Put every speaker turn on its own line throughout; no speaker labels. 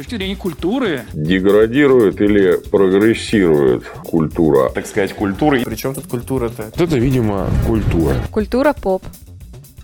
точки зрения культуры.
Деградирует или прогрессирует культура?
Так сказать, культура.
Причем тут культура-то?
Это, видимо, культура.
Культура поп.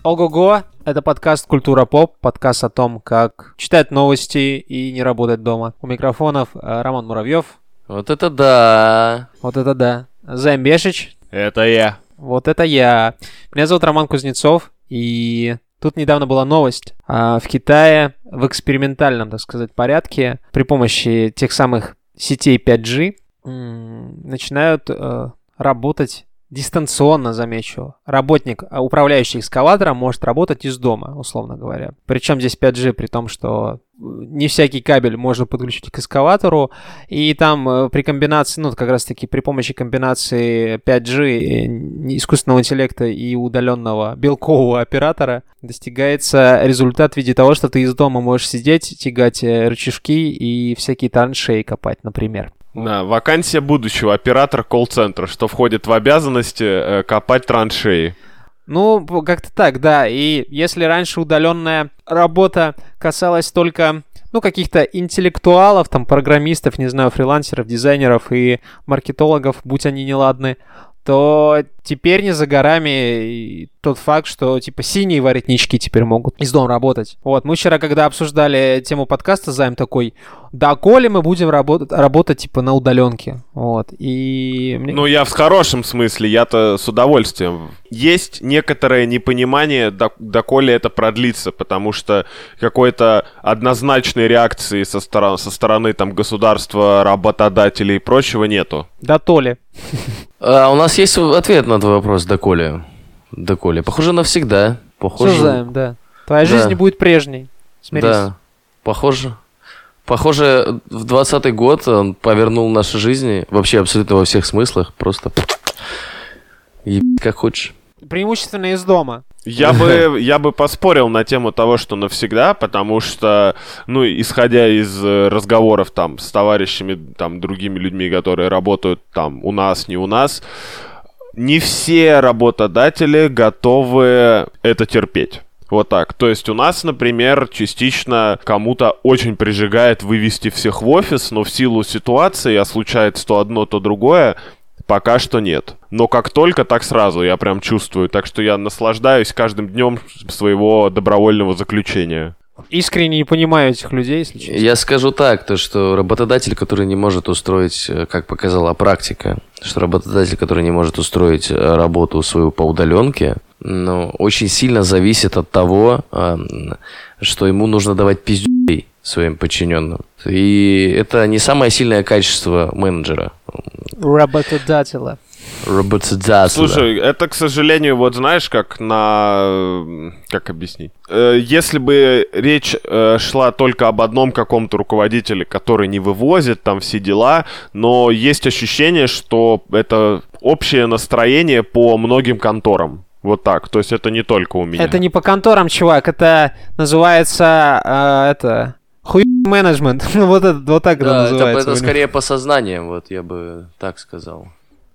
Ого-го! Это подкаст «Культура поп», подкаст о том, как читать новости и не работать дома. У микрофонов э, Роман Муравьев.
Вот это да!
Вот это да. Займ Бешич.
Это я.
Вот это я. Меня зовут Роман Кузнецов, и тут недавно была новость. А, в Китае в экспериментальном, так сказать, порядке при помощи тех самых сетей 5G м, начинают э, работать дистанционно, замечу. Работник, а, управляющий экскаватором, может работать из дома, условно говоря. Причем здесь 5G, при том, что не всякий кабель можно подключить к экскаватору, и там э, при комбинации, ну, как раз-таки при помощи комбинации 5G, э, искусственного интеллекта и удаленного белкового оператора достигается результат в виде того, что ты из дома можешь сидеть, тягать э, рычажки и всякие траншеи копать, например.
Да, вакансия будущего оператор колл-центра, что входит в обязанности копать траншеи.
Ну, как-то так, да. И если раньше удаленная работа касалась только, ну, каких-то интеллектуалов, там, программистов, не знаю, фрилансеров, дизайнеров и маркетологов, будь они неладны, то теперь не за горами тот факт, что, типа, синие воротнички теперь могут из дома работать. Вот, мы вчера, когда обсуждали тему подкаста, Займ такой, да, коли мы будем работать, работать, типа, на удаленке. Вот, и... мне-
Ну, я в хорошем смысле, я-то с удовольствием. Есть некоторое непонимание, до- доколе это продлится, потому что какой-то однозначной реакции со, стороны, со стороны там государства, работодателей и прочего нету.
Да, Толи.
А, у нас есть ответ на твой вопрос, доколе. Доколе. Похоже, навсегда. Похоже.
Сужаем, да. Твоя
Да.
жизнь будет прежней. Смирись.
Да. Похоже. Похоже, в двадцатый год он повернул наши жизни вообще абсолютно во всех смыслах. Просто ебать как хочешь.
Преимущественно из дома.
Я бы, я бы поспорил на тему того, что навсегда, потому что, ну, исходя из э, разговоров там с товарищами, там, другими людьми, которые работают там у нас, не у нас, не все работодатели готовы это терпеть. Вот так. То есть у нас, например, частично кому-то очень прижигает вывести всех в офис, но в силу ситуации, а случается то одно, то другое, Пока что нет. Но как только, так сразу, я прям чувствую. Так что я наслаждаюсь каждым днем своего добровольного заключения.
Искренне не понимаю этих людей, если честно.
Я скажу так, то что работодатель, который не может устроить, э, как показала практика, что работодатель, который не может устроить э, работу свою по удаленке, ну, очень сильно зависит от того, м, что ему нужно давать пиздюлей своим подчиненным. И это не самое сильное качество менеджера.
Работодателя.
Работодателя.
Слушай, это, к сожалению, вот знаешь, как на... Как объяснить? Э, Если бы речь э, шла только об одном каком-то руководителе, который не вывозит там все дела, но есть ощущение, что это общее настроение по многим конторам. Вот так. То есть это не только у меня.
Это не по конторам, чувак, это называется, э, это, хуй менеджмент. Ну, вот это, вот так это
Да, это,
называется.
это
них.
скорее по сознаниям, вот я бы так сказал.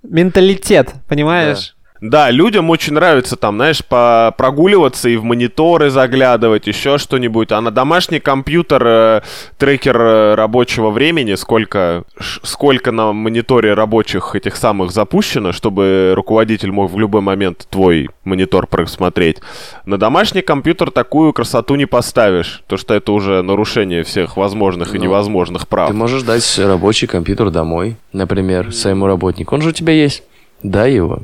Менталитет, понимаешь?
Да, людям очень нравится там, знаешь, по прогуливаться и в мониторы заглядывать, еще что-нибудь. А на домашний компьютер э, трекер э, рабочего времени, сколько, сколько на мониторе рабочих этих самых запущено, чтобы руководитель мог в любой момент твой монитор просмотреть. На домашний компьютер такую красоту не поставишь, то что это уже нарушение всех возможных и
Ну,
невозможных прав.
Ты можешь дать рабочий компьютер домой, например, своему работнику. Он же у тебя есть. Дай его.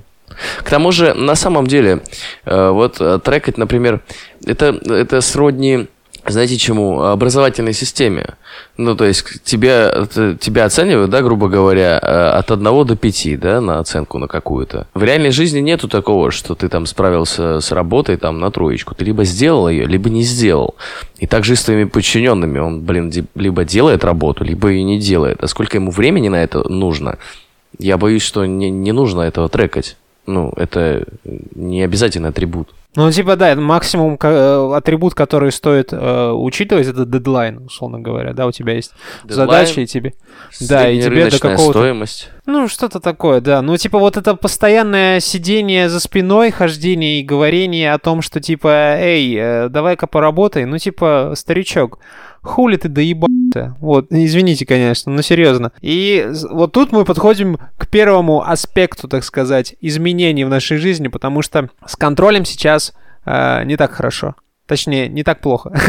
К тому же, на самом деле, э, вот э, трекать, например, это, это сродни, знаете чему, образовательной системе. Ну, то есть к тебе, т- тебя оценивают, да, грубо говоря, э, от 1 до 5, да, на оценку на какую-то. В реальной жизни нету такого, что ты там справился с работой там на троечку. Ты либо сделал ее, либо не сделал. И также и с твоими подчиненными. Он, блин, либо делает работу, либо и не делает. А сколько ему времени на это нужно? Я боюсь, что не, не нужно этого трекать. Ну, это не обязательный атрибут.
Ну, типа, да, максимум э, атрибут, который стоит э, учитывать, это дедлайн, условно говоря, да, у тебя есть
Дедлайн,
задачи, и тебе... Да, и тебе до какого-то...
стоимость.
Ну, что-то такое, да. Ну, типа, вот это постоянное сидение за спиной, хождение и говорение о том, что, типа, эй, э, давай-ка поработай. Ну, типа, старичок, хули ты доебался? Работая. Вот, извините, конечно, но серьезно. И вот тут мы подходим к первому аспекту, так сказать, изменений в нашей жизни, потому что с контролем сейчас э, не так хорошо. Точнее, не так плохо.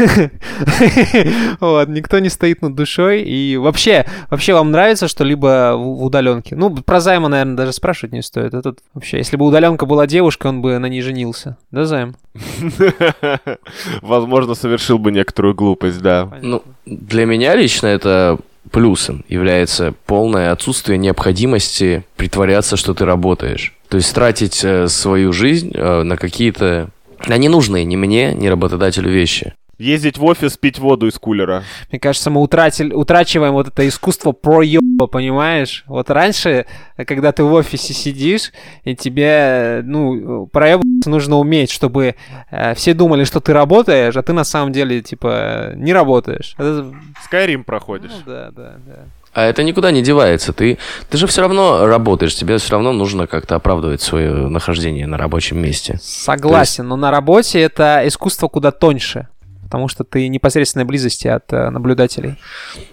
вот, никто не стоит над душой. И вообще, вообще вам нравится что-либо в удаленке? Ну, про Займа, наверное, даже спрашивать не стоит. Этот вообще, если бы удаленка была девушка, он бы на ней женился. Да, Займ?
Возможно, совершил бы некоторую глупость, да.
Ну, для меня лично это плюсом является полное отсутствие необходимости притворяться, что ты работаешь. То есть тратить э, свою жизнь э, на какие-то на ненужные ни мне, ни работодателю вещи.
Ездить в офис, пить воду из кулера.
Мне кажется, мы утратили, утрачиваем вот это искусство проеба, понимаешь? Вот раньше, когда ты в офисе сидишь, и тебе, ну, проебаться нужно уметь, чтобы э, все думали, что ты работаешь, а ты на самом деле, типа, не работаешь. Это...
Скайрим проходишь.
Ну, да, да, да.
А это никуда не девается. Ты, ты же все равно работаешь, тебе все равно нужно как-то оправдывать свое нахождение на рабочем месте.
Согласен, есть... но на работе это искусство куда тоньше потому что ты непосредственной близости от э, наблюдателей.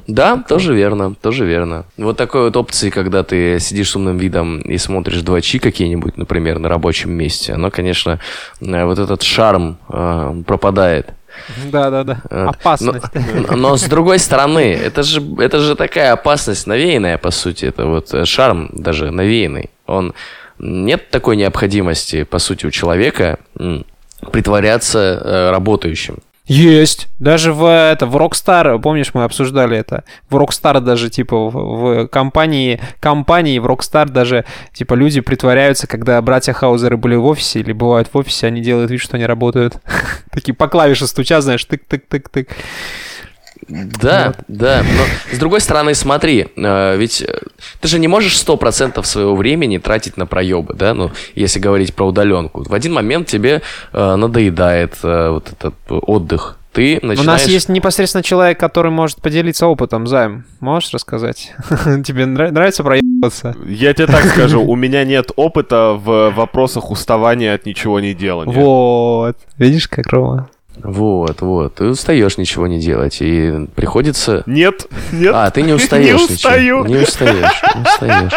Да, тоже верно, тоже верно. Вот такой вот опции, когда ты сидишь с умным видом и смотришь 2Ч какие-нибудь, например, на рабочем месте, оно, конечно, э, вот этот шарм э, пропадает.
Да, да, да. Опасность.
Но, но с другой стороны, это же, это же такая опасность навеянная, по сути. Это вот шарм даже навеянный. Он нет такой необходимости, по сути, у человека притворяться э, работающим.
Есть. Даже в, это, в Rockstar, помнишь, мы обсуждали это, в Rockstar даже, типа, в, в компании, компании в Rockstar даже, типа, люди притворяются, когда братья Хаузеры были в офисе или бывают в офисе, они делают вид, что они работают. Такие по клавише стучат, знаешь, тык-тык-тык-тык.
Да, вот. да. Но с другой стороны, смотри, э, ведь э, ты же не можешь сто процентов своего времени тратить на проебы, да, ну, если говорить про удаленку. В один момент тебе э, надоедает вот этот отдых. Ты начинаешь... У
нас есть непосредственно человек, который может поделиться опытом, Займ. Можешь рассказать? Тебе нравится проебаться?
Я тебе так скажу, у меня нет опыта в вопросах уставания от ничего не делания.
Вот. Видишь, как Рома?
Вот, вот. Ты устаешь ничего не делать, и приходится...
Нет, нет.
А, ты не устаешь.
Не устаю.
Не устаешь, не устаешь.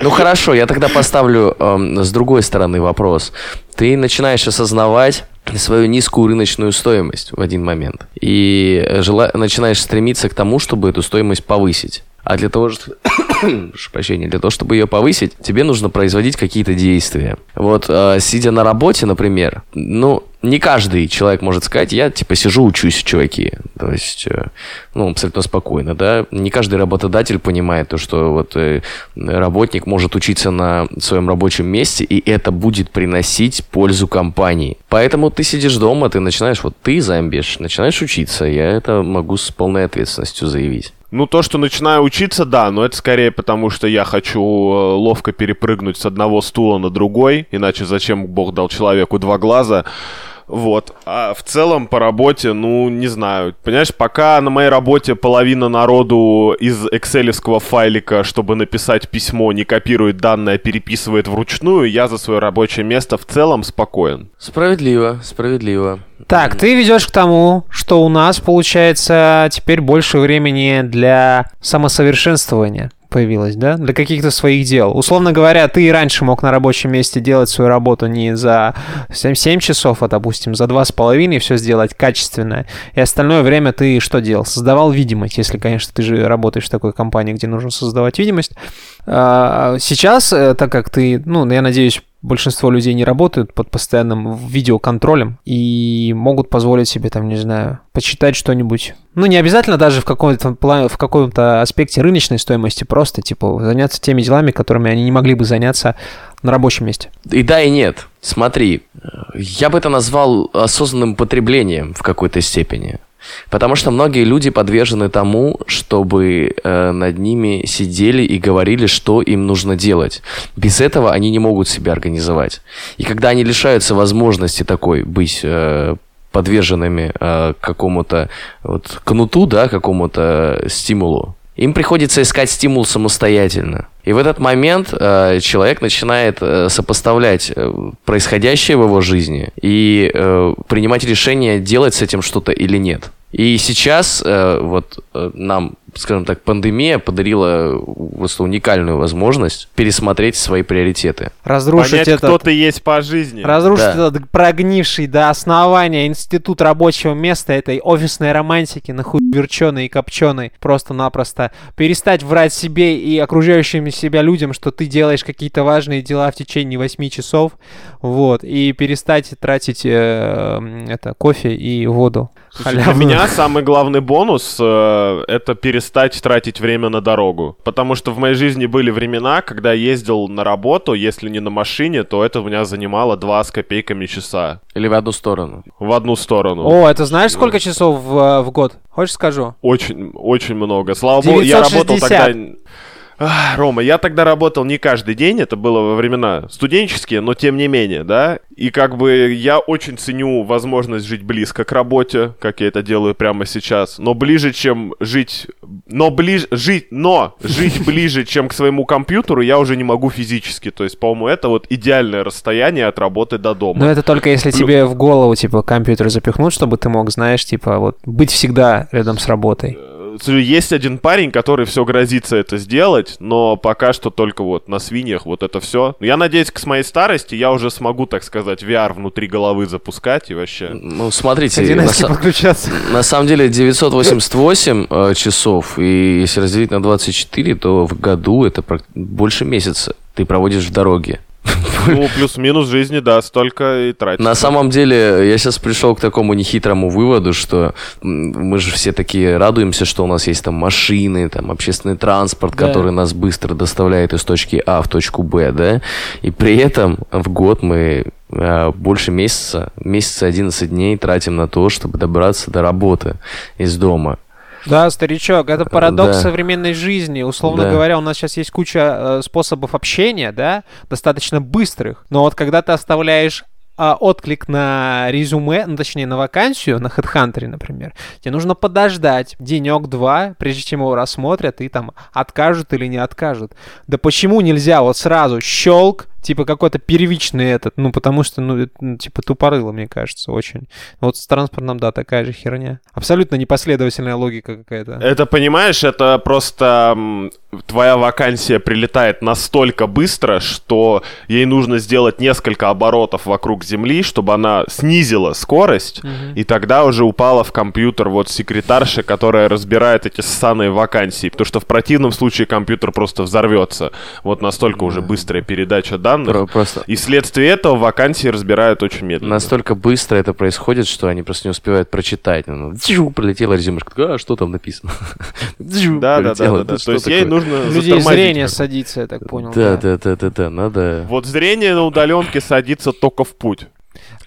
Ну хорошо, я тогда поставлю э, с другой стороны вопрос. Ты начинаешь осознавать свою низкую рыночную стоимость в один момент. И жела... начинаешь стремиться к тому, чтобы эту стоимость повысить. А для того, чтобы... прошу прощения, для того, чтобы ее повысить, тебе нужно производить какие-то действия. Вот, э, сидя на работе, например, ну, не каждый человек может сказать, я, типа, сижу, учусь, чуваки. То есть, э, ну, абсолютно спокойно, да. Не каждый работодатель понимает то, что вот э, работник может учиться на своем рабочем месте, и это будет приносить пользу компании. Поэтому ты сидишь дома, ты начинаешь, вот ты, замбиш, начинаешь учиться. Я это могу с полной ответственностью заявить.
Ну, то, что начинаю учиться, да, но это скорее потому, что я хочу э, ловко перепрыгнуть с одного стула на другой, иначе зачем Бог дал человеку два глаза. Вот. А в целом по работе, ну, не знаю. Понимаешь, пока на моей работе половина народу из экселевского файлика, чтобы написать письмо, не копирует данные, а переписывает вручную, я за свое рабочее место в целом спокоен.
Справедливо, справедливо.
Так, ты ведешь к тому, что у нас получается теперь больше времени для самосовершенствования появилась, да, для каких-то своих дел. Условно говоря, ты и раньше мог на рабочем месте делать свою работу не за 7, 7 часов, а, допустим, за 2,5 все сделать качественно. И остальное время ты что делал? Создавал видимость, если, конечно, ты же работаешь в такой компании, где нужно создавать видимость. А, сейчас, э, так как ты, ну, я надеюсь, большинство людей не работают под постоянным видеоконтролем и могут позволить себе, там, не знаю, почитать что-нибудь. Ну, не обязательно даже в каком-то, в каком-то аспекте рыночной стоимости, просто, типа, заняться теми делами, которыми они не могли бы заняться на рабочем месте.
И да, и нет. Смотри, я бы это назвал осознанным потреблением в какой-то степени. Потому что многие люди подвержены тому, чтобы э, над ними сидели и говорили, что им нужно делать. Без этого они не могут себя организовать. И когда они лишаются возможности такой быть э, подверженными э, какому-то вот, кнуту, да, какому-то стимулу, им приходится искать стимул самостоятельно. И в этот момент э, человек начинает э, сопоставлять э, происходящее в его жизни и э, принимать решение, делать с этим что-то или нет. И сейчас э, вот э, нам скажем так, пандемия подарила просто уникальную возможность пересмотреть свои приоритеты.
Разрушить
Понять,
этот...
кто ты есть по жизни.
Разрушить
Да.
этот прогнивший до основания институт рабочего места этой офисной романтики, нахуй верченой и копченой, просто-напросто. Перестать врать себе и окружающим себя людям, что ты делаешь какие-то важные дела в течение 8 часов, вот, и перестать тратить э, это, кофе и воду.
Слушай, Для меня самый главный бонус э, это перестать тратить время на дорогу. Потому что в моей жизни были времена, когда я ездил на работу, если не на машине, то это у меня занимало 2 с копейками часа
Или в одну сторону.
в одну сторону.
О, это знаешь, сколько часов в, э, в год? Хочешь скажу?
Очень, очень много. Слава богу, я
960.
работал тогда... Ах, Рома, я тогда работал не каждый день, это было во времена студенческие, но тем не менее, да. И как бы я очень ценю возможность жить близко к работе, как я это делаю прямо сейчас. Но ближе, чем жить... Но ближе... Жить... Но жить ближе, чем к своему компьютеру, я уже не могу физически. То есть, по-моему, это вот идеальное расстояние от работы до дома.
Но это только если
Плю-
тебе в голову, типа, компьютер запихнут, чтобы ты мог, знаешь, типа, вот, быть всегда рядом с работой.
Есть один парень, который все грозится это сделать, но пока что только вот на свиньях вот это все. Я надеюсь, к с моей старости я уже смогу, так сказать, VR внутри головы запускать и вообще.
Ну, смотрите,
К 11
на, на самом деле 988 э, часов, и если разделить на 24, то в году это больше месяца ты проводишь в дороге.
Ну, плюс-минус жизни, да, столько и тратить.
На самом деле, я сейчас пришел к такому нехитрому выводу, что мы же все такие радуемся, что у нас есть там машины, там общественный транспорт,
Да.
который нас быстро доставляет из точки А в точку Б, да, и при этом в год мы э, больше месяца, месяца 11 дней тратим на то, чтобы добраться до работы из дома.
Да, старичок, это парадокс
Да.
современной жизни. Условно
Да.
говоря, у нас сейчас есть куча э, способов общения, да, достаточно быстрых. Но вот когда ты оставляешь а, отклик на резюме, ну, точнее, на вакансию, на HeadHunter, например, тебе нужно подождать денек-два, прежде чем его рассмотрят и там откажут или не откажут. Да почему нельзя вот сразу щелк, типа какой-то первичный этот, ну, потому что, ну, это, ну, типа тупорыло, мне кажется, очень. Вот с транспортом, да, такая же херня. Абсолютно непоследовательная логика какая-то.
Это, понимаешь, это просто твоя вакансия прилетает настолько быстро, что ей нужно сделать несколько оборотов вокруг Земли, чтобы она снизила скорость, и тогда уже упала в компьютер вот секретарша, которая разбирает эти ссаные вакансии, потому что в противном случае компьютер просто взорвется. Вот настолько уже быстрая передача данных.
Про- Просто
И вследствие этого вакансии разбирают очень медленно.
настолько быстро это происходит, что они просто не успевают прочитать. Ну, дзю, пролетела резюмешка. А, что там написано? Дзю,
Да, да, да, да, да.
Что
То есть ей нужно
У людей зрение садится, я так понял.
Да, да, да, да, да, надо...
Вот зрение на удаленке садится только в путь.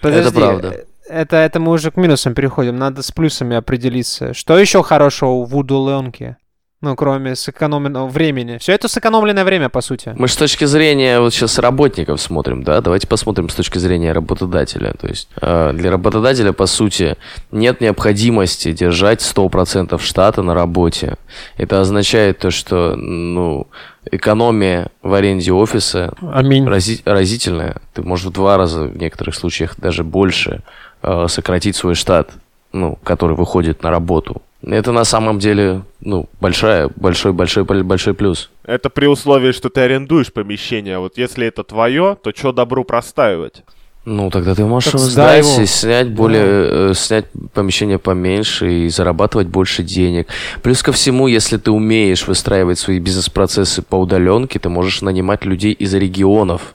Подожди,
правда.
Это, это мы уже к минусам переходим. Надо с плюсами определиться. Что еще хорошего в удаленке? Ну, кроме сэкономленного времени. Все это сэкономленное время, по сути.
Мы же с точки зрения вот сейчас работников смотрим, да? Давайте посмотрим с точки зрения работодателя. То есть э, для работодателя, по сути, нет необходимости держать 100% штата на работе. Это означает то, что, ну, экономия в аренде офиса
Аминь.
рази- разительная. Ты можешь в два раза, в некоторых случаях даже больше, э, сократить свой штат, ну, который выходит на работу. Это на самом деле, ну, большая, большой, большой, большой плюс.
Это при условии, что ты арендуешь помещение. А вот если это твое, то что добру простаивать?
Ну, тогда ты можешь
Так
его сдать
его.
и снять более, э, снять помещение поменьше и зарабатывать больше денег. Плюс ко всему, если ты умеешь выстраивать свои бизнес-процессы по удаленке, ты можешь нанимать людей из регионов.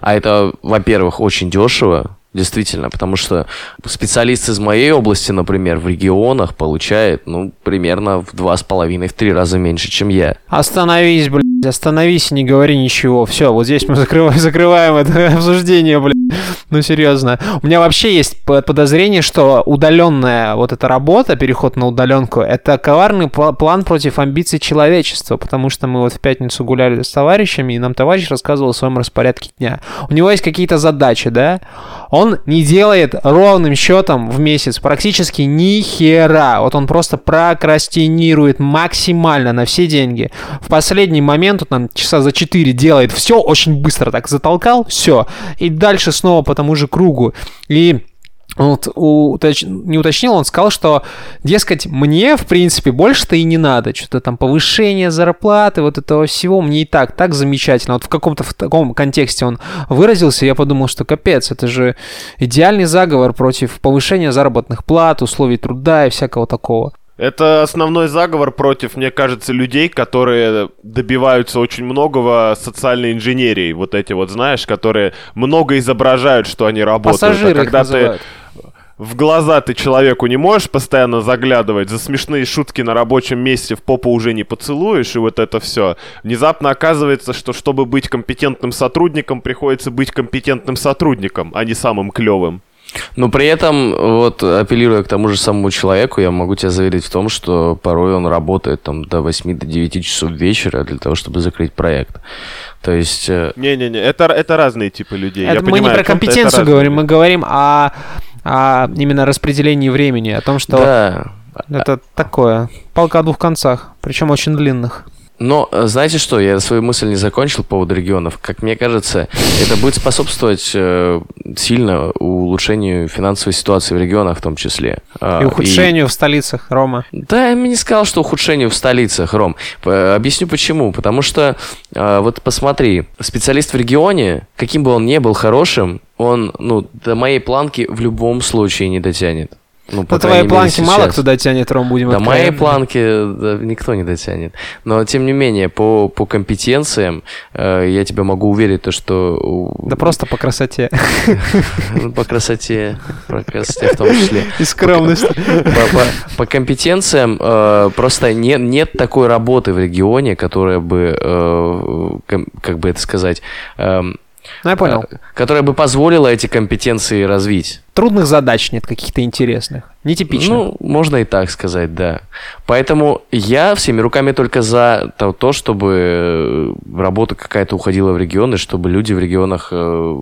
А это, во-первых, очень дешево, действительно, потому что специалист из моей области, например, в регионах получает, ну, примерно в два с половиной, в три раза меньше, чем я.
Остановись, блядь. Остановись не говори ничего. Все, вот здесь мы закрываем, закрываем это обсуждение, блядь. Ну, серьезно. У меня вообще есть подозрение, что удаленная вот эта работа, переход на удаленку, это коварный пла- план против амбиций человечества, потому что мы вот в пятницу гуляли с товарищами, и нам товарищ рассказывал о своем распорядке дня. У него есть какие-то задачи, да? Не делает ровным счетом в месяц практически ни хера. Вот он просто прокрастинирует максимально на все деньги. В последний момент он там часа за 4 делает все очень быстро так затолкал, все. И дальше снова по тому же кругу. И вот, уточ... не уточнил, он сказал, что, дескать, мне, в принципе, больше-то и не надо. Что-то там повышение зарплаты, вот этого всего мне и так, так замечательно. Вот в каком-то в таком контексте он выразился, я подумал, что капец, это же идеальный заговор против повышения заработных плат, условий труда и всякого такого.
Это основной заговор против, мне кажется, людей, которые добиваются очень многого социальной инженерии. Вот эти вот, знаешь, которые много изображают, что они работают.
Пассажиры
а когда
их называют.
В глаза ты человеку не можешь постоянно заглядывать, за смешные шутки на рабочем месте в попу уже не поцелуешь, и вот это все. Внезапно оказывается, что чтобы быть компетентным сотрудником, приходится быть компетентным сотрудником, а не самым клевым.
Но при этом, вот, апеллируя к тому же самому человеку, я могу тебя заверить в том, что порой он работает там до 8 до 9 часов вечера для того, чтобы закрыть проект. То есть... э,
Не-не-не, это, это разные типы людей.
Это
Я
мы
понимаю,
не про компетенцию говорим, мы говорим о, о именно распределении времени, о том, что
Да.
это такое, палка о двух концах, причем очень длинных.
Но э, знаете что, я свою мысль не закончил по поводу регионов. Как мне кажется, это будет способствовать э, сильно улучшению финансовой ситуации в регионах в том числе. А,
И ухудшению в столицах, Рома.
Да, я не сказал, что ухудшению в столицах, Ром. П- Объясню почему. Потому что, э, вот посмотри, специалист в регионе, каким бы он ни был хорошим, он, ну, до моей планки в любом случае не дотянет. Ну, по крайней
твоей планке мало кто дотянет, Ром, будем
До моей
откровенны.
планки да, никто не дотянет. Но, тем не менее, по, по компетенциям э, я тебе могу уверить, то, что...
Да просто по красоте
ну, по красоте, по красоте в том числе.
и скромности.
По, компетенциям э, просто нет, такой работы в регионе, которая бы, э, как бы это сказать, эм,
Ну, я понял.
э, которая бы позволила эти компетенции развить.
Трудных задач нет, каких-то интересных. Нетипичных.
Ну, можно и так сказать, да. Поэтому я всеми руками только за то, то, чтобы э, работа какая-то уходила в регионы, чтобы люди в регионах э,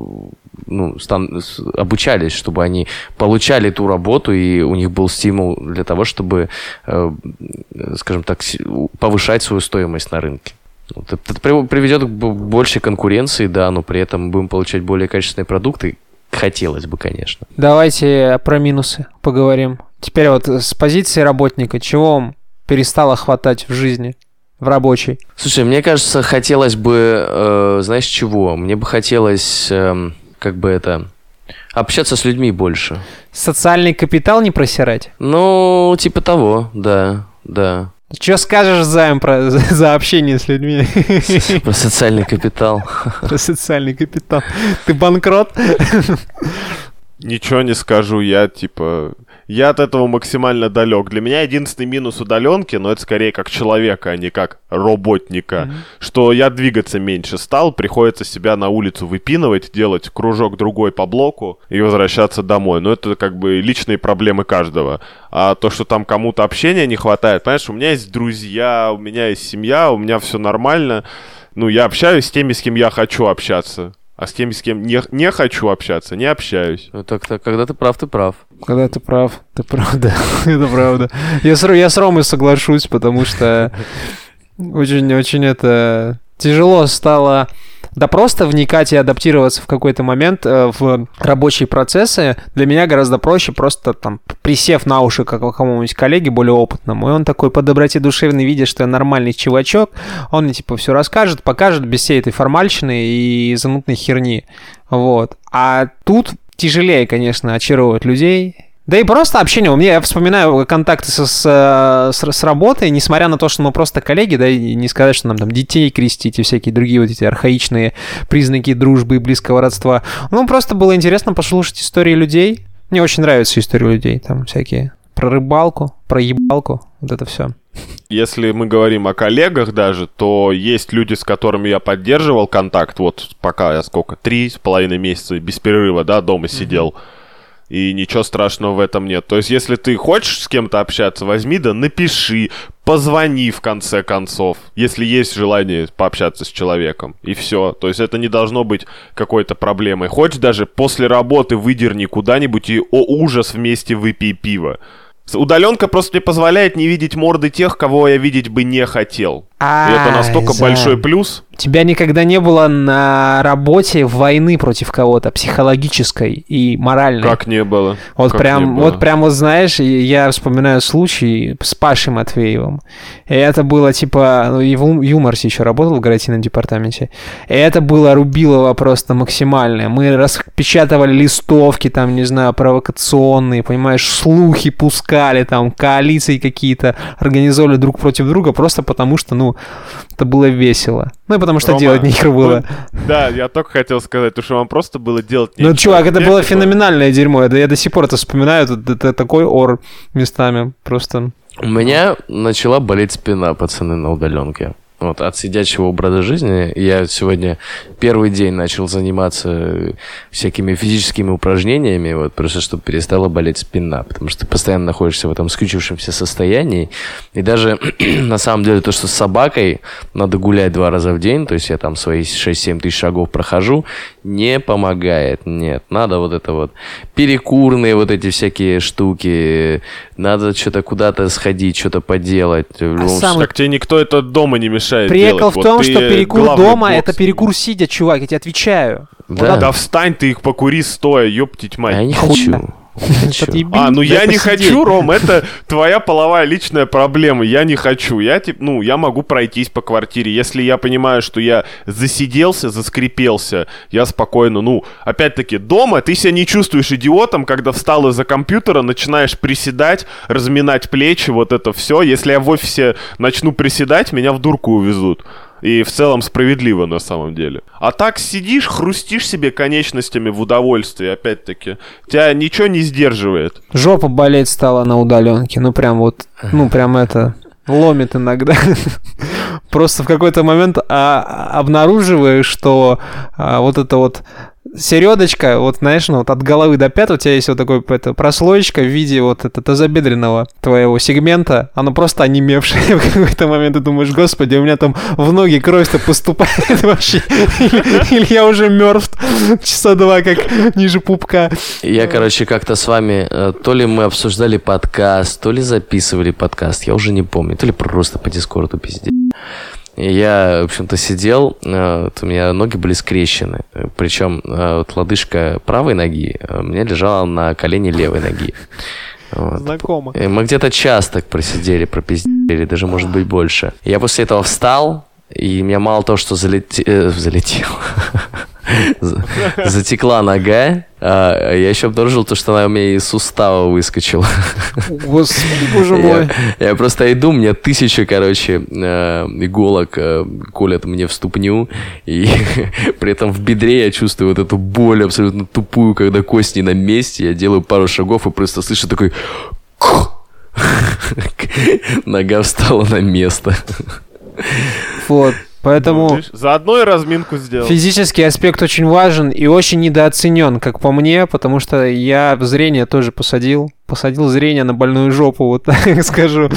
ну, стан- обучались, чтобы они получали ту работу, и у них был стимул для того, чтобы, скажем так, повышать свою стоимость на рынке. Это это при- приведет к большей конкуренции, да, но при этом будем получать более качественные продукты. Хотелось бы, конечно.
Давайте про минусы поговорим. Теперь вот с позиции работника, чего вам перестало хватать в жизни, в рабочей?
Слушай, мне кажется, хотелось бы, э, знаешь чего? Мне бы хотелось, эм, как бы это, общаться с людьми больше.
Социальный капитал не просирать?
Ну, типа того, да, да.
Что скажешь, Займ, про, за, за общение с людьми?
Про социальный капитал.
Про социальный капитал. Ты банкрот?
Ничего не скажу, я типа... Я от этого максимально далек. Для меня единственный минус удаленки, но это скорее как человека, а не как работника, что я двигаться меньше стал, приходится себя на улицу выпинывать, делать кружок другой по блоку и возвращаться домой. Но это как бы личные проблемы каждого. А то, что там кому-то общения не хватает, понимаешь, у меня есть друзья, у меня есть семья, у меня все нормально. Ну, я общаюсь с теми, с кем я хочу общаться. А с теми, с кем не, не хочу общаться, не общаюсь.
Ну, так-то, когда ты прав, ты прав.
Когда ты прав, ты прав, да, это правда. Я с, я с Ромой соглашусь, потому что очень-очень это тяжело стало да просто вникать и адаптироваться в какой-то момент э, в рабочие процессы. Для меня гораздо проще просто там присев на уши как какому-нибудь коллеге более опытному, и он такой по доброте душевной, видя, что я нормальный чувачок, он мне типа все расскажет, покажет без всей этой формальщины и занудной херни. Вот. А тут тяжелее, конечно, очаровывать людей. Да и просто общение. У меня, я вспоминаю контакты с, э, с, с работой, несмотря на то, что мы просто коллеги, да, и не сказать, что нам там детей крестить и всякие другие вот эти архаичные признаки дружбы и близкого родства. Ну, просто было интересно послушать истории людей. Мне очень нравятся истории людей, там всякие про рыбалку, про ебалку, вот это все.
Если мы говорим о коллегах даже, то есть люди, с которыми я поддерживал контакт, вот пока я сколько, три с половиной месяца без перерыва, да, дома сидел. И ничего страшного в этом нет. То есть, если ты хочешь с кем-то общаться, возьми да напиши, позвони в конце концов, если есть желание пообщаться с человеком. И все. То есть, это не должно быть какой-то проблемой. Хочешь даже после работы выдерни куда-нибудь и, о ужас, вместе выпей пиво. Удаленка просто мне позволяет не видеть морды тех, кого я видеть бы не хотел. И это настолько большой плюс.
Тебя никогда не было на работе войны против кого-то, психологической и моральной.
Как не было?
Вот
Как
прям,
было?
вот прям вот знаешь, я вспоминаю случай с Пашей Матвеевым. И это было типа, ну, и в Ю- Юморсе еще работал в гарантийном департаменте. И это было рубилово просто максимальное. Мы распечатывали листовки там, не знаю, провокационные, понимаешь, слухи пускали там, коалиции какие-то организовали друг против друга просто потому что, ну, это было весело. Ну и потому что
Рома,
делать нехер было.
ну, Да, я только хотел сказать, потому что вам просто было делать
Ну,
нечего.
чувак, это было феноменальное дерьмо. Я до сих пор это вспоминаю. Это, это такой ор местами. Просто...
У меня начала болеть спина, пацаны, на удаленке. Вот, от сидячего образа жизни я сегодня первый день начал заниматься всякими физическими упражнениями, вот, просто чтобы перестала болеть спина, потому что ты постоянно находишься в этом скрючившемся состоянии. И даже на самом деле то, что с собакой надо гулять два раза в день, то есть я там свои 6-7 тысяч шагов прохожу, не помогает, нет. Надо вот это вот перекурные вот эти всякие штуки, надо что-то куда-то сходить, что-то поделать. Любом
самый-
Так тебе никто это дома не мешает
Прикол
делать.
в
Вот
том, что перекур дома это перекур сидя, чувак, я тебе отвечаю.
Да.
Да встань ты их покури стоя, ёптить
А
мать.
я. Не хочу.
А, ну я не хочу, Ром, это твоя половая личная проблема. Я не хочу. Я типа, ну, я могу пройтись по квартире. Если я понимаю, что я засиделся, заскрипелся, я спокойно, ну, опять-таки, дома ты себя не чувствуешь идиотом, когда встал из-за компьютера, начинаешь приседать, разминать плечи, вот это все. Если я в офисе начну приседать, меня в дурку увезут. И в целом справедливо на самом деле. А так сидишь, хрустишь себе конечностями в удовольствии, опять-таки. Тебя ничего не сдерживает.
Жопа болеть стала на удаленке. Ну прям вот, ну прям это ломит иногда. Просто в какой-то момент а, обнаруживаешь, что а, вот это вот середочка, вот знаешь, ну вот от головы до пят у тебя есть вот такой это, прослоечка в виде вот это тазобедренного твоего сегмента, оно просто онемевшее в какой-то момент, ты думаешь, господи, у меня там в ноги кровь-то поступает вообще, или я уже мертв часа два, как ниже пупка.
Я, короче, как-то с вами, э, то ли мы обсуждали подкаст, то ли записывали подкаст, я уже не помню, то ли просто по дискорду пиздец. Я, в общем-то, сидел, э, вот у меня ноги были скрещены, причем э, вот лодыжка правой ноги э, у меня лежала на колене левой ноги. Вот.
Знакомо.
Мы где-то час так просидели, пропиздели, даже, может быть, больше. Я после этого встал, и меня мало того, что залете- э, залетел, За- затекла нога, а я еще обнаружил то, что она у меня из сустава выскочила.
Господи, боже мой.
Я, я просто иду, у меня тысяча, короче, э, иголок э, колят мне в ступню, и при этом в бедре я чувствую вот эту боль абсолютно тупую, когда кость не на месте, я делаю пару шагов и просто слышу такой... Нога встала на место.
Вот. Поэтому
Видишь, Заодно и разминку сделал.
физический аспект очень важен и очень недооценен, как по мне, потому что я зрение тоже посадил. Посадил зрение на больную жопу, вот так скажу.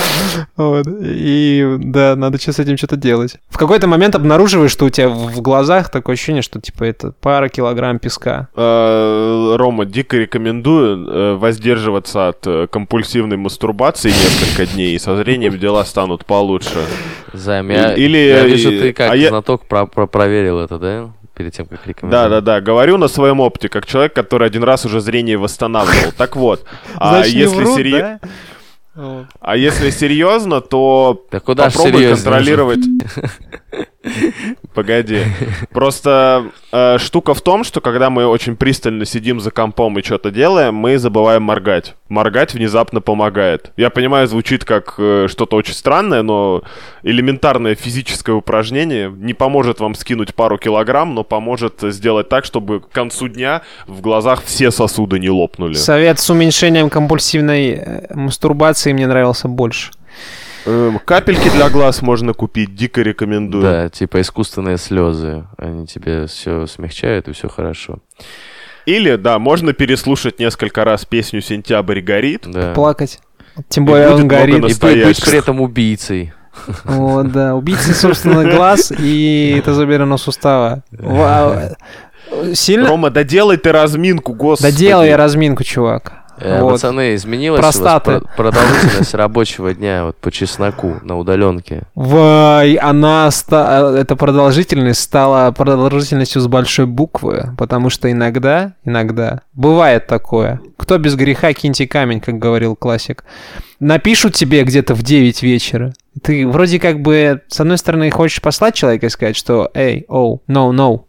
Вот. И да, надо что с этим что-то делать. В какой-то момент обнаруживаешь, что у тебя в глазах такое ощущение, что типа это пара килограмм песка.
Э, Рома, дико рекомендую э, воздерживаться от э, компульсивной мастурбации несколько дней, и со зрением дела станут получше.
Займ, я,
Или,
я вижу, ты как
а я-
знаток про- про- проверил это, да? Перед тем, как рекомендовать.
Да, да, да. Говорю на своем опыте, как человек, который один раз уже зрение восстанавливал. Так вот, а если
врут,
серье-
да? Вот.
а если серьезно, то
Да куда
попробуй
серьезно
контролировать. Погоди. Просто э, штука в том, что когда мы очень пристально сидим за компом и что-то делаем, мы забываем моргать. Моргать внезапно помогает. Я понимаю, звучит как э, что-то очень странное, но элементарное физическое упражнение не поможет вам скинуть пару килограмм, но поможет сделать так, чтобы к концу дня в глазах все сосуды не лопнули.
Совет с уменьшением компульсивной э, мастурбации мне нравился больше.
Эм, Капельки для глаз можно купить, дико рекомендую.
Да, типа искусственные слезы. Они тебе все смягчают, и все хорошо.
Или, да, можно переслушать несколько раз песню «Сентябрь горит».
Да.
Плакать. Тем более он горит.
И быть, при этом убийцей.
Вот, да. Убийцы, собственно, глаз и тазобедренного сустава. Ва- Сильно?
Рома, доделай ты разминку, господи.
Да делай я разминку, чувак.
Э,
Вот.
Пацаны, изменилась у вас
Простаты.
про- продолжительность рабочего дня вот по чесноку на удаленке?
Вай, она ста... эта продолжительность стала продолжительностью с большой буквы, потому что иногда, иногда бывает такое. Кто без греха киньте камень, как говорил классик. Напишут тебе где-то в 9 вечера. Ты вроде как бы, с одной стороны, хочешь послать человека и сказать, что «Эй, оу, no, no,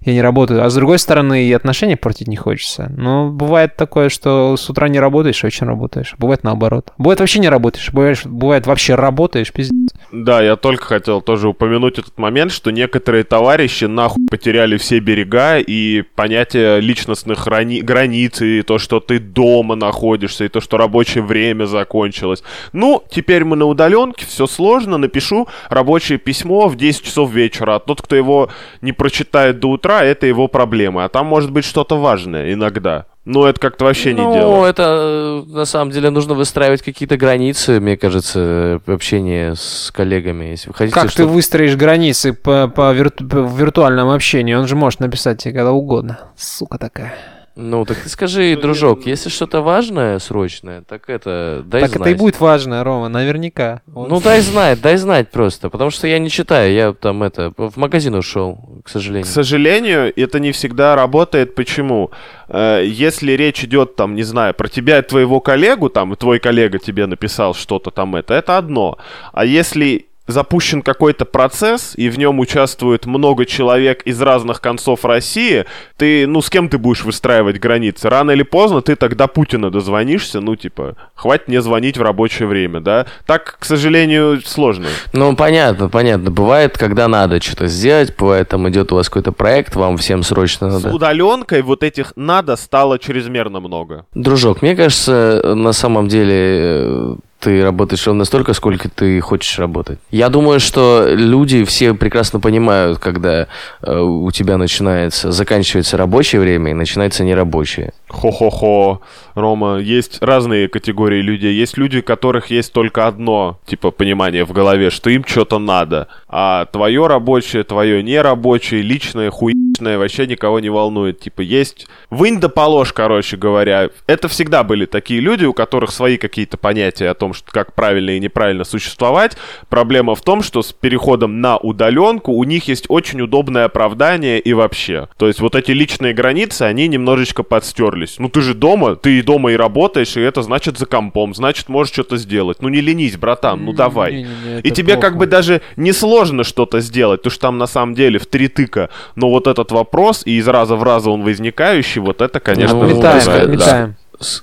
я не работаю», а с другой стороны, и отношения портить не хочется. Но бывает такое, что с утра не работаешь, а вечером работаешь. Бывает наоборот. Бывает вообще не работаешь, бывает, бывает вообще работаешь, пиздец.
Да, я только хотел тоже упомянуть этот момент, что некоторые товарищи нахуй потеряли все берега и понятие личностных рани- границ, и то, что ты дома находишься, и то, что рабочее время закончилось. Ну, теперь мы на удаленке, все сложно, напишу рабочее письмо в 10 часов вечера, а тот, кто его не прочитает до утра, это его проблемы. А там может быть что-то важное иногда. Но это как-то вообще не
ну,
дело.
это э, на самом деле нужно выстраивать какие-то границы, мне кажется, в общении с коллегами. Если вы хотите,
Как ты
чтобы-
выстроишь границы по, по вирту- по- в виртуальном общении? Он же может написать тебе когда угодно. Сука такая.
Ну, так ты скажи, дружок, если что-то важное, срочное, так это дай
так
знать.
это и будет важно, Рома, наверняка. Он-
Ну, дай знать, дай знать просто, потому что я не читаю, я там это, в магазин ушел, к
К
сожалению.
сожалению, это не всегда работает. Почему? Э, Если речь идет, там, не знаю, про тебя и твоего коллегу, там, и твой коллега тебе написал что-то там это, это одно. А если запущен какой-то процесс, и в нем участвует много человек из разных концов России, ты, ну, с кем ты будешь выстраивать границы? Рано или поздно ты тогда Путина дозвонишься, ну, типа, хватит мне звонить в рабочее время, да? Так, к сожалению, сложно.
Ну, понятно, понятно. Бывает, когда надо что-то сделать, бывает, там идет у вас какой-то проект, вам всем срочно
С
надо.
удаленкой вот этих надо стало чрезмерно много.
Дружок, мне кажется, на самом деле э, ты работаешь ровно столько, сколько ты хочешь работать. Я думаю, что люди все прекрасно понимают, когда э, у тебя начинается, заканчивается рабочее время и начинается нерабочее.
Хо-хо-хо, Рома, есть разные категории людей. Есть люди, у которых есть только одно, типа, понимание в голове, что им что-то надо. А твое рабочее, твое нерабочее, личное, хуйное вообще никого не волнует. Типа, есть... Вынь да положь, короче говоря. Это всегда были такие люди, у которых свои какие-то понятия о том, что как правильно и неправильно существовать. Проблема в том, что с переходом на удаленку у них есть очень удобное оправдание и вообще. То есть вот эти личные границы, они немножечко подстерлись. Ну ты же дома, ты и дома и работаешь, и это значит за компом, значит можешь что-то сделать. Ну не ленись, братан, ну давай.
Не-не-не,
И
это
тебе как
плохо.
бы даже несложно что-то сделать, потому что там на самом деле в три тыка. Но вот этот вопрос, и из раза в раз он возникающий, вот это, конечно,
Ну,
Метаем,
раздражает, да.
метаем.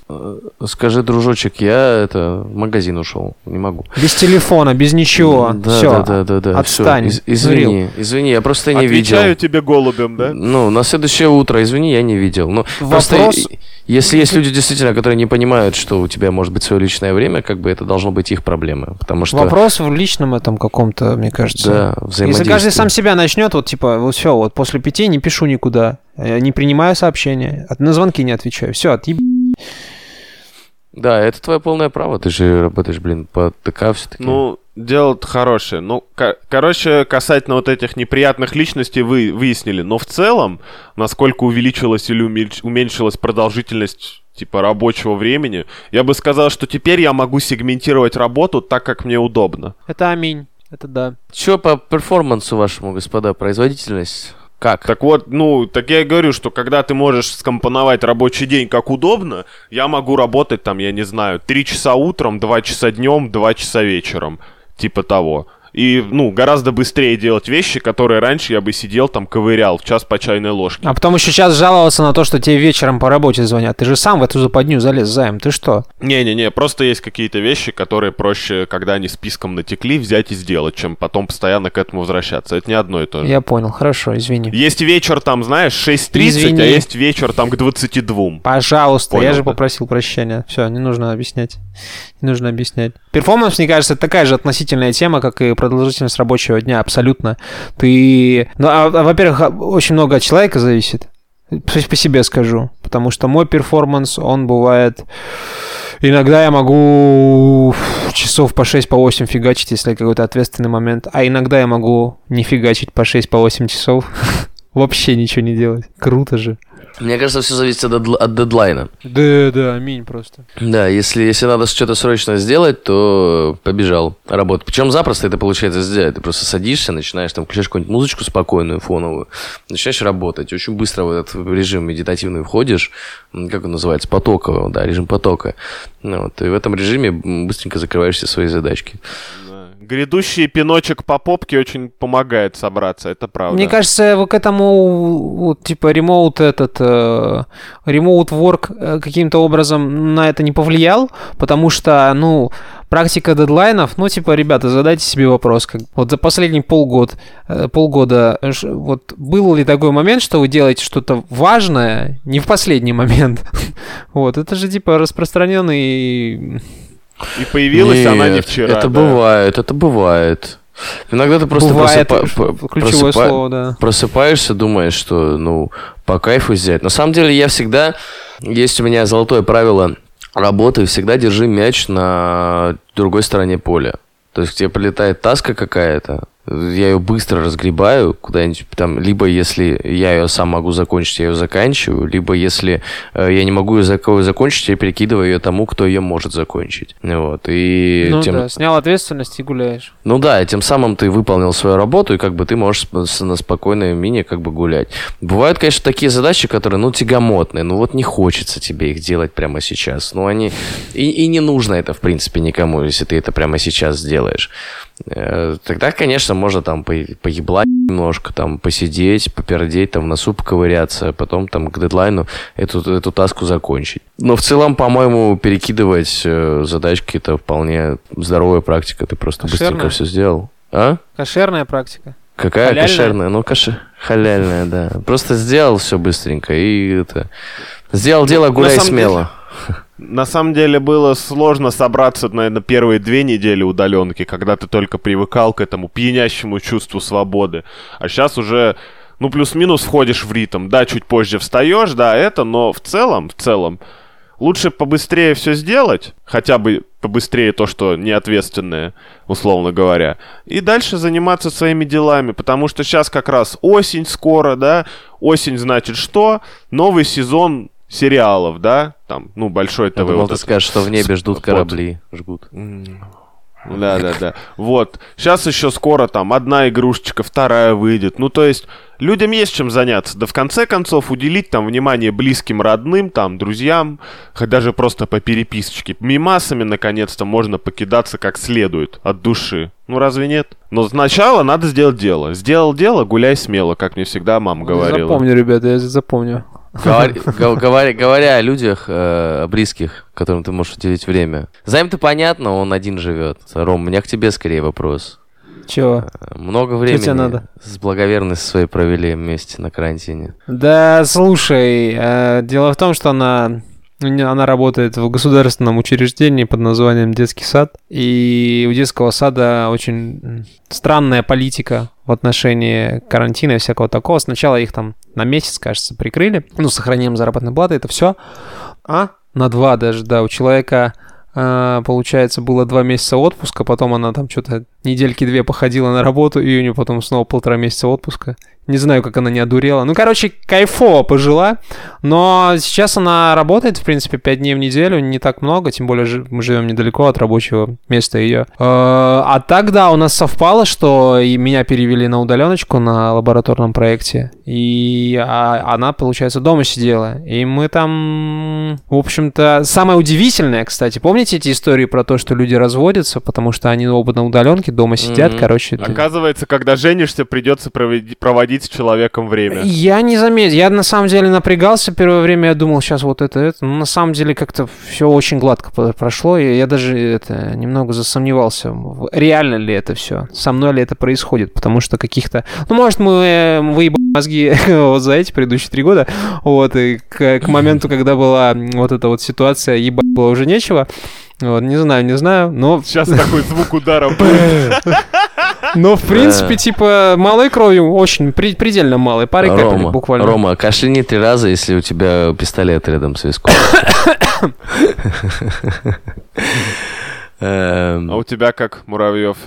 Э, Скажи, дружочек, я это в магазин ушел, не могу.
Без телефона, без ничего.
Да,
Все.
да, да, да, да.
Отстань.
Из- извини, извини, я просто не
Отвечаю
видел.
тебе голубем, да?
Ну, на следующее утро, извини, я не видел. Ну, просто
Вопрос-
и- если есть люди действительно, которые не понимают, что у тебя может быть свое личное время, как бы это должно быть их проблемой, потому что
Вопрос в личном этом каком-то, мне кажется.
да,
Если
взаимодействие.
каждый сам себя начнет, вот типа, вот все, вот после пяти не пишу никуда, не принимаю сообщения, на звонки не отвечаю, все, отъеб...
Да, это твое полное право, ты же работаешь, блин, по ТК все-таки.
Ну, дело-то хорошее. Ну, ко- короче, касательно вот этих неприятных личностей вы выяснили. Но в целом, насколько увеличилась или уменьшилась продолжительность типа рабочего времени, я бы сказал, что теперь я могу сегментировать работу так, как мне удобно.
Это аминь, это да.
Че по перформансу вашему, господа, производительность? Как?
Так вот, ну, так я и говорю, что когда ты можешь скомпоновать рабочий день как удобно, я могу работать там, я не знаю, 3 часа утром, 2 часа днем, 2 часа вечером. Типа того. И, ну, гораздо быстрее делать вещи, которые раньше я бы сидел там ковырял в час по чайной ложке.
А потом еще сейчас жаловаться на то, что тебе вечером по работе звонят. Ты же сам в эту западню залез, Займ, ты что?
Не-не-не, просто есть какие-то вещи, которые проще, когда они списком натекли, взять и сделать, чем потом постоянно к этому возвращаться. Это не одно и то же.
Я понял, хорошо, извини.
Есть вечер там, знаешь, 6.30,
Извини.
а есть вечер там к 22.
Пожалуйста, я
Понял,
же
да.
попросил прощения. Все, не нужно объяснять. Не нужно объяснять. Performance, мне кажется, это такая же относительная тема, как и продолжительность рабочего дня, абсолютно. Ты... Ну, а, а, во-первых, а, очень много от человека зависит. По по себе скажу. Потому что мой performance, он бывает... Иногда я могу часов по 6 по 8 фигачить, если какой-то ответственный момент. А иногда я могу не фигачить по 6 по 8 часов. Вообще ничего не делать. Круто же.
Мне кажется, все зависит от, дедл- от дедлайна.
Да, да, аминь просто.
Да, если, если надо что-то срочно сделать, то побежал работать. Причем запросто это получается сделать. Ты просто садишься, начинаешь там включаешь какую-нибудь музычку спокойную, фоновую, начинаешь работать. Очень быстро в этот режим медитативный входишь, как он называется, потоковый, да, режим потока. Ну, вот, и в этом режиме быстренько закрываешь все свои задачки.
Да. Грядущий пиночек по попке очень помогает собраться, это правда.
Мне кажется, вот к этому, вот, типа, ремоут этот, э, ремоут э, каким-то образом на это не повлиял, потому что, ну, практика дедлайнов, ну, типа, ребята, задайте себе вопрос, как, вот за последний полгода, э, полгода, ш- вот, был ли такой момент, что вы делаете что-то важное не в последний момент? Вот, это же, типа, распространенный...
И появилась она не
Нет,
вчера.
Это
да.
бывает, это бывает. Иногда ты просто
Бывает,
просыпа- просыпа-
слово, да.
просыпаешься, думаешь, что, ну, по кайфу взять. На самом деле, я всегда... Есть у меня золотое правило работы. Всегда держи мяч на другой стороне поля. То есть, к тебе прилетает таска какая-то, я ее быстро разгребаю куда-нибудь там, либо если я ее сам могу закончить, я ее заканчиваю, либо если э, я не могу ее зак- закончить, я перекидываю ее тому, кто ее может закончить. Вот. И
Ну
тем,
да, снял ответственность и гуляешь.
ну да, тем самым ты выполнил свою работу, и как бы ты можешь на спокойной мине как бы гулять. Бывают, конечно, такие задачи, которые, ну, тягомотные, ну вот не хочется тебе их делать прямо сейчас. Ну, они... И, и не нужно это, в принципе, никому, если ты это прямо сейчас сделаешь. Э, Тогда, конечно, можно там по- поеблать немножко, там посидеть, попердеть, там в носу поковыряться, а потом там к дедлайну эту, эту таску закончить. Но в целом, по-моему, перекидывать э, задачки это вполне здоровая практика. Ты просто
Кошерная?
быстренько все сделал. А?
Кошерная практика.
Какая
Халяльная?
кошерная? Ну, кошер... халяльная, да. Просто сделал все быстренько и это... Сделал дело,
на
гуляй смело.
На самом деле было сложно собраться, наверное, первые две недели удаленки, когда ты только привыкал к этому пьянящему чувству свободы. А сейчас уже, ну, плюс-минус входишь в ритм. Да, чуть позже встаешь, да, это, но в целом, в целом, лучше побыстрее все сделать, хотя бы побыстрее то, что неответственное, условно говоря, и дальше заниматься своими делами, потому что сейчас как раз осень скоро, да, осень значит что? Новый сезон сериалов, да, там, ну, большой ТВ.
Я думал,
вот
ты
этот.
скажешь, что в небе ждут
Вот.
корабли. Жгут.
Да, да, да. Вот. Сейчас еще скоро там одна игрушечка, вторая выйдет. Ну, то есть, людям есть чем заняться. Да в конце концов, уделить там внимание близким, родным, там, друзьям, хоть даже просто по переписочке. Мимасами, наконец-то, можно покидаться как следует, от души. Ну, разве нет? Но сначала надо сделать дело. Сделал дело, гуляй смело, как мне всегда мама говорила.
Запомню, ребята, я запомню.
Говоря, говоря о людях, э, близких, которым ты можешь уделить время. Займ-то понятно, он один живет. Ром, у меня к тебе скорее вопрос.
Чего?
Э, Много времени
тебе надо?
с благоверностью своей провели вместе на карантине.
Да, слушай, э, дело в том, что она, она работает в государственном учреждении под названием детский сад, и у детского сада очень странная политика в отношении карантина и всякого такого. Сначала их там на месяц, кажется, прикрыли, ну, с заработной платы, это все. А? На два даже, да, у человека э, получается, было два месяца отпуска, потом она там что-то недельки две походила на работу, и у нее потом снова полтора месяца отпуска. Не знаю, как она не одурела. Ну, короче, кайфово пожила. Но сейчас она работает, в принципе, 5 дней в неделю, не так много, тем более мы живем недалеко от рабочего места ее. А так, да, у нас совпало, что меня перевели на удаленочку на лабораторном проекте, и а, она, получается, дома сидела. И мы там, в общем-то, самое удивительное, кстати, помните эти истории про то, что люди разводятся, потому что они оба на удаленке, дома сидят,
Мгм.
короче. это-
Оказывается, когда женишься, придется проведи- проводить с человеком время.
Я не заметил. Я на самом деле напрягался первое время. Я думал, сейчас вот это, это. Но на самом деле как-то все очень гладко прошло. И я даже это немного засомневался, реально ли это все. Со мной ли это происходит. Потому что каких-то... Ну, может, мы э, выебали мозги вот за эти предыдущие три года. Вот. И к, к моменту, когда была вот эта вот ситуация, ебать было уже нечего. Вот, не знаю, не знаю, но...
Сейчас такой звук удара будет.
Но, в принципе,
Да.
типа, малой кровью, очень, предельно малой, парой капель
Рома,
буквально.
Рома, кашляни три раза, если у тебя пистолет рядом с виском. Эм,
А у тебя как, Муравьев?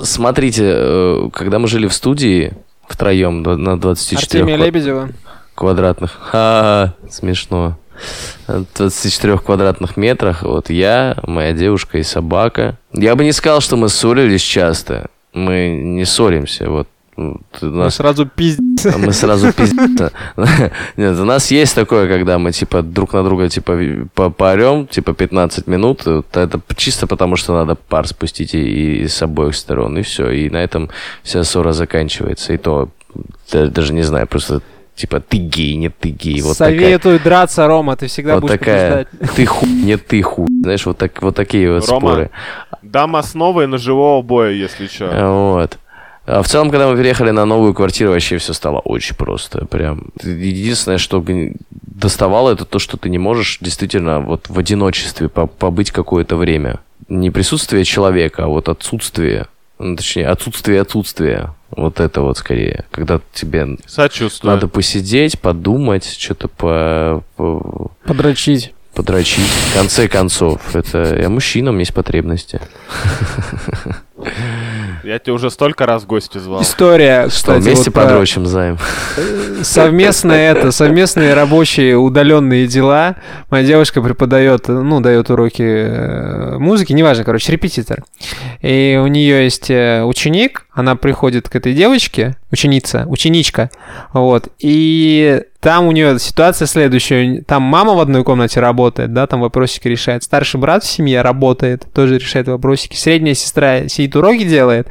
Смотрите, э, когда мы жили в студии втроем на 24
Артемия Лебедева.
квадратных... Ха, смешно. 24 квадратных метрах. Вот я, моя девушка и собака. Я бы не сказал, что мы ссорились часто. Мы не ссоримся. Вот у
Мы
нас
сразу пиздец.
а мы сразу пиздец. Нет, у нас есть такое, когда мы, типа, друг на друга, типа, ви- по- поорем, типа, 15 минут. Вот Это чисто потому, что надо пар спустить и, и с обоих сторон, и все. И на этом вся ссора заканчивается. И то, да- даже не знаю, просто, типа, ты гей, нет, ты гей. Вот такая,
Советую драться, Рома, ты всегда
вот
будешь
такая,
побеждать.
ты хуй, нет, ты хуй. Знаешь, вот, так, вот такие вот
Рома,
споры.
Дам основы ножевого боя, если что.
Вот. А в целом, когда мы переехали на новую квартиру, вообще все стало очень просто. Прям. Единственное, что доставало, это то, что ты не можешь действительно вот в одиночестве по- побыть какое-то время. Не присутствие человека, а вот отсутствие. Ну, точнее, отсутствие отсутствия. Вот это вот скорее. Когда тебе
Сочувствую.
надо посидеть, подумать, что-то по, по-
Подрочить.
подрочить. В конце концов, это а мужчинам есть потребности.
Я тебя уже столько раз в гости звал.
История,
Что,
кстати,
вместе
вот про
подрочим займ.
совместные это, совместные рабочие удаленные дела. Моя девушка преподает, ну, дает уроки э, музыки, неважно, короче, репетитор. И у нее есть э, ученик, она приходит к этой девочке, ученица, ученичка, вот, и там у нее ситуация следующая. Там мама в одной комнате работает, да, там вопросики решает. Старший брат в семье работает, тоже решает вопросики. Средняя сестра сидит уроки делает.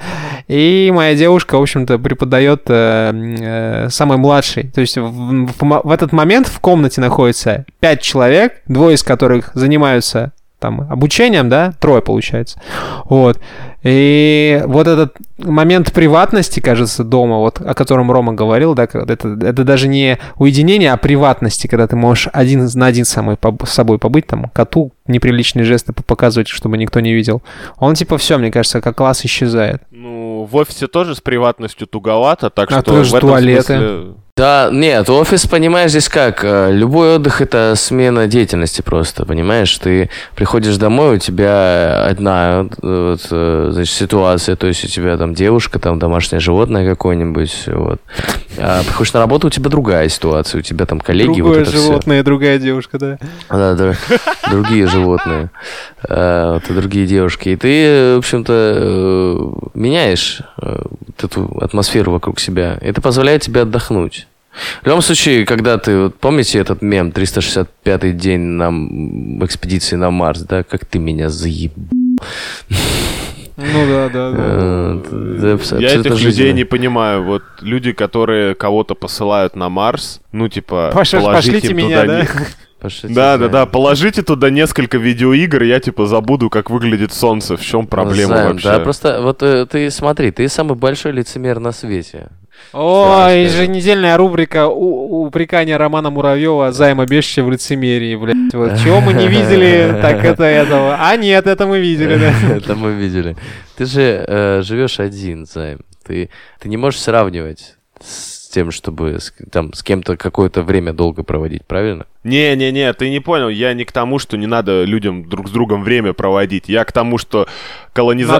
И моя девушка, в общем-то, преподает э, э, самой младшей. То есть в, в в этот момент в комнате находится пять человек, двое из которых занимаются там обучением, да, трое получается. Вот. И вот этот момент приватности, кажется, дома, вот о котором Рома говорил, да, это, это даже не уединение, а приватности, когда ты можешь один на один самой с собой побыть, там, коту неприличные жесты по- показывать, чтобы никто не видел. Он типа все, мне кажется, как класс исчезает.
Ну, в офисе тоже с приватностью туговато, так
А
что в этом
туалеты.
смысле...
Да, нет, офис, понимаешь, здесь как? э, Любой отдых это смена деятельности просто, понимаешь? Ты приходишь домой, у тебя одна вот, э, значит, ситуация, то есть у тебя там девушка, там домашнее животное какое-нибудь, вот. А приходишь на работу, у тебя другая ситуация, у тебя там коллеги, вот
Другое
это всё.
животное, другая девушка, да.
Да, да, другие животные, э, вот, другие девушки. И ты, в общем-то, э, меняешь э, вот эту атмосферу вокруг себя. Это позволяет тебе отдохнуть. В любом случае, когда ты, вот помните этот мем, 365-й день на экспедиции на Марс, да, как ты меня заеб...
Ну да, да, да.
Э,
Я этих людей
жизненно.
не понимаю. Вот люди, которые кого-то посылают на Марс, ну, типа,
Пош-
положите
Пошлите
им
меня,
туда
Пошлите
Да, да, да, положите туда несколько видеоигр, и я, типа, забуду, как выглядит солнце. В чем проблема
Займ,
вообще?
Да, просто вот э, ты смотри, ты самый большой лицемер на свете.
О,
Всё,
еженедельная рубрика упрекания Романа Муравьева займа Бешича в лицемерии, блядь. Вот чего мы не видели, так это этого. А нет, это мы видели, да.
Это мы видели. Ты же э, живешь один, Займ. Ты, ты не можешь сравнивать с тем, чтобы с, там, с кем-то какое-то время долго проводить, правильно?
Не-не-не, ты не понял. Я не к тому, что не надо людям друг с другом время проводить. Я к тому, что колониза...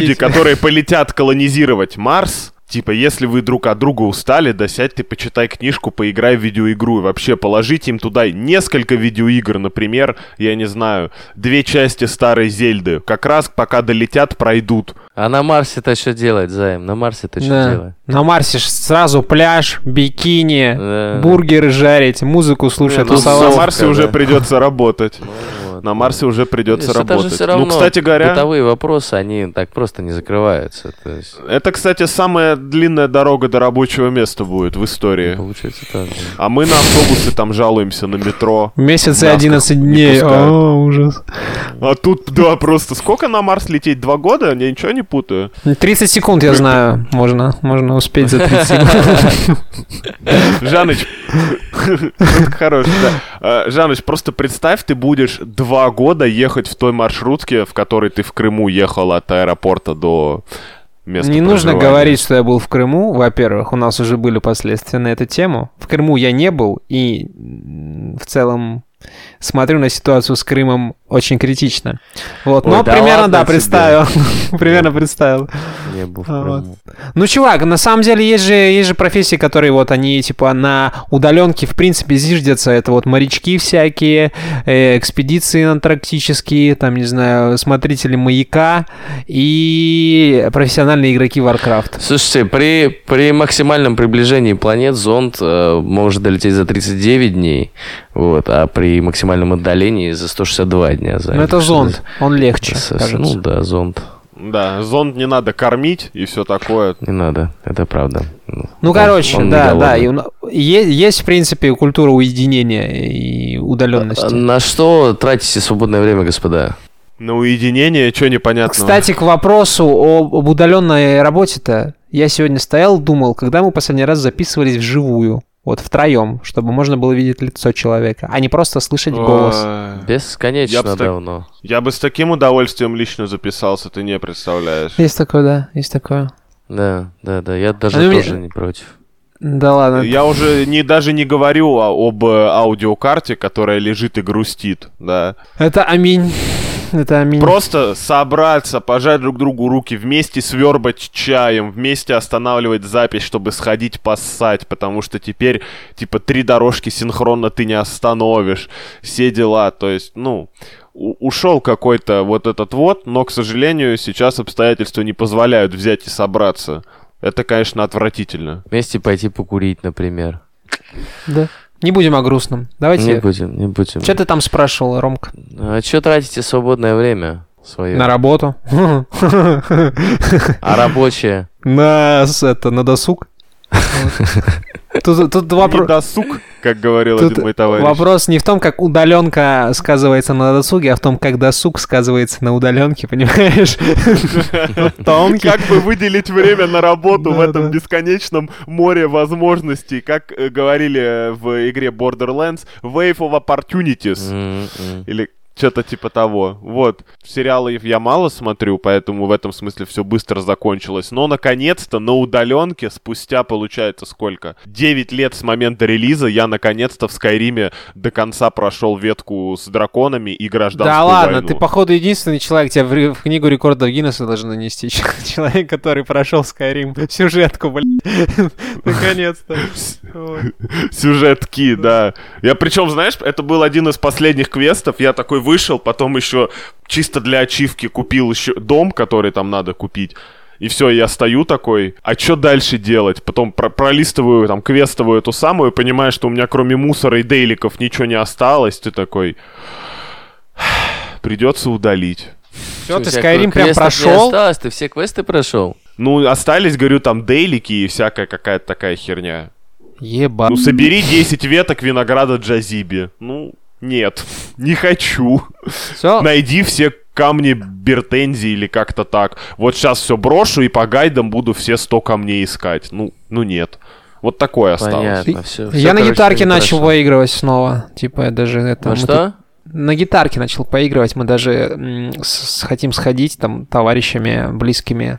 Люди, которые полетят колонизировать Марс, типа, если вы друг от друга устали, да сядь ты, почитай книжку, поиграй в видеоигру. И вообще положите им туда несколько видеоигр, например, я не знаю, две части старой Зельды. Как раз пока долетят, пройдут.
А на Марсе-то что делать, Займ? На Марсе-то что
Да.
делать?
На Марсе ж сразу пляж, бикини,
Да.
бургеры жарить, музыку слушать,
Ну, на
тусоваться.
Марсе
да.
уже придется работать.
Ну.
На Марсе уже придется
Видишь, это же
работать.
все равно
ну, кстати говоря,
бытовые вопросы, они так просто не закрываются. То есть,
это, кстати, самая длинная дорога до рабочего места будет в истории.
получается так. да.
А мы на автобусы там жалуемся, на метро.
Месяц и
Насколько
11
не
дней. О, ужас.
А тут, да, просто сколько на Марс лететь? Два года? Я ничего не путаю.
30 секунд, я знаю. Можно, можно успеть за 30 секунд.
Жаныч, хорошая, да. А, Жаныч, просто представь, ты будешь два года ехать в той маршрутке, в которой ты в Крыму ехал от аэропорта до места
Не нужно говорить, что я был в Крыму. Во-первых, у нас уже были последствия на эту тему. В Крыму я не был, и в целом смотрю на ситуацию с Крымом очень критично. Вот,
Ой,
но
да
примерно, да,
тебе.
представил. Примерно представил.
Не был
А, вот. Ну, чувак, на самом деле есть же, есть же профессии, которые вот они типа на удаленке в принципе зиждятся. Это вот морячки всякие, э, экспедиции антарктические, там, не знаю, смотрители маяка и профессиональные игроки Warcraft.
Слушайте, при, при максимальном приближении планет зонд э, может долететь за 39 дней, вот, а при максимальном отдалении за 162 дня.
Ну,
займет.
это зонд, он легче,
С- с-
кажется.
Ну да, зонд.
Да, зонд не надо кормить и все такое.
Не надо, это правда.
Ну,
Он-
короче,
он
да, да. и у на- е- есть, в принципе, культура уединения и удаленности.
На что тратите свободное время, господа?
На уединение, что непонятно.
Кстати, к вопросу об, об удаленной работе-то, я сегодня стоял, думал, когда мы последний раз записывались вживую, вот втроем, чтобы можно было видеть лицо человека, а не просто слышать голос.
Бесконечно
Я так-
давно.
Я бы с таким удовольствием лично записался, ты не представляешь.
Есть такое, да, есть такое.
Да, да, да, я даже
А
тоже
мне-
не против.
Да ладно.
Я уже не, даже не говорю об э, аудиокарте, которая лежит и грустит, да.
Это аминь. Это аминь.
Просто собраться, пожать друг другу руки, вместе свербать чаем, вместе останавливать запись, чтобы сходить поссать, потому что теперь, типа, три дорожки синхронно ты не остановишь, все дела, то есть, ну, ушел какой-то вот этот вот, но, к сожалению, сейчас обстоятельства не позволяют взять и собраться. Это, конечно, отвратительно.
Вместе пойти покурить, например.
Да. Не будем о грустном.
Не
Давайте.
будем, не будем.
Что ты там спрашивал, Ромка?
А что тратите свободное время свое?
На работу?
А рабочее?
На это на досуг? Тут, тут
Не
вопрос.
досуг, как говорил
Тут
один мой товарищ.
вопрос не в том, как удаленка сказывается на досуге, а в том, как досуг сказывается на удаленке, понимаешь? Тонкий.
Как бы выделить время на работу в этом бесконечном море возможностей, как э, говорили э, в игре Borderlands, Wave of Opportunities, или что-то типа того. Вот. Сериалы я мало смотрю, поэтому в этом смысле все быстро закончилось. Но, наконец-то, на удаленке, спустя, получается, сколько? 9 лет с момента релиза, я, наконец-то, в Скайриме до конца прошел ветку с драконами и гражданскую
Да ладно,
войну.
ты, походу, единственный человек, тебя в, в книгу рекордов Гиннесса должен нанести. Человек, который прошел Skyrim. Сюжетку, блин. Наконец-то.
Сюжетки, да. Я причем, знаешь, это был один из последних квестов. Я такой вышел, потом еще чисто для ачивки купил еще дом, который там надо купить. И все, я стою такой, а что дальше делать? Потом про- пролистываю там квестовую эту самую, понимаю, что у меня кроме мусора и дейликов ничего не осталось. Ты такой, придется удалить.
Все, ты Skyrim прям прошел.
осталось, ты все квесты прошел?
Ну, остались, говорю, там дейлики и всякая какая-то такая херня.
Еба.
Ну, собери 10 веток винограда Джазиби. Ну, нет, не хочу.
Все,
Найди все камни Бертензи или как-то так. Вот сейчас все брошу и по гайдам буду все 100 камней искать. Ну, ну нет. Вот такое осталось.
Понятно, все.
я на гитарке начал поигрывать снова. Типа, я даже это... Мы
что?
тут На гитарке начал поигрывать. Мы даже с- хотим сходить там товарищами близкими,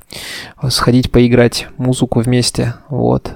сходить поиграть музыку вместе. Вот.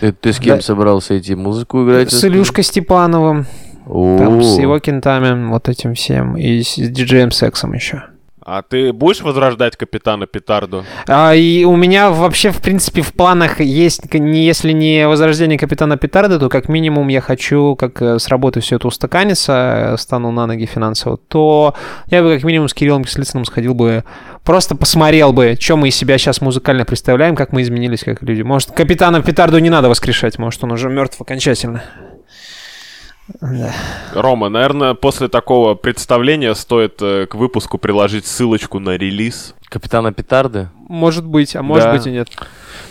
Ты, ты с кем
Да.
собрался идти музыку играть?
С Илюшкой Степановым, там, с его кентами, вот этим всем, и с диджеем Сексом еще.
А ты будешь возрождать капитана Петарду?
А, и у меня вообще, в принципе, в планах есть, не, если не возрождение Капитана Петарда, то как минимум я хочу, как э, с работы все это устаканится, э, стану на ноги финансово, то я бы как минимум с Кириллом Кислицыным сходил бы, просто посмотрел бы, что мы из себя сейчас музыкально представляем, как мы изменились как люди. Может, Капитана Петарду не надо воскрешать, может, он уже мертв окончательно. Да.
Рома, наверное, после такого представления стоит э, к выпуску приложить ссылочку на релиз.
Капитана Петарды?
Может быть, а может
Да.
быть и нет.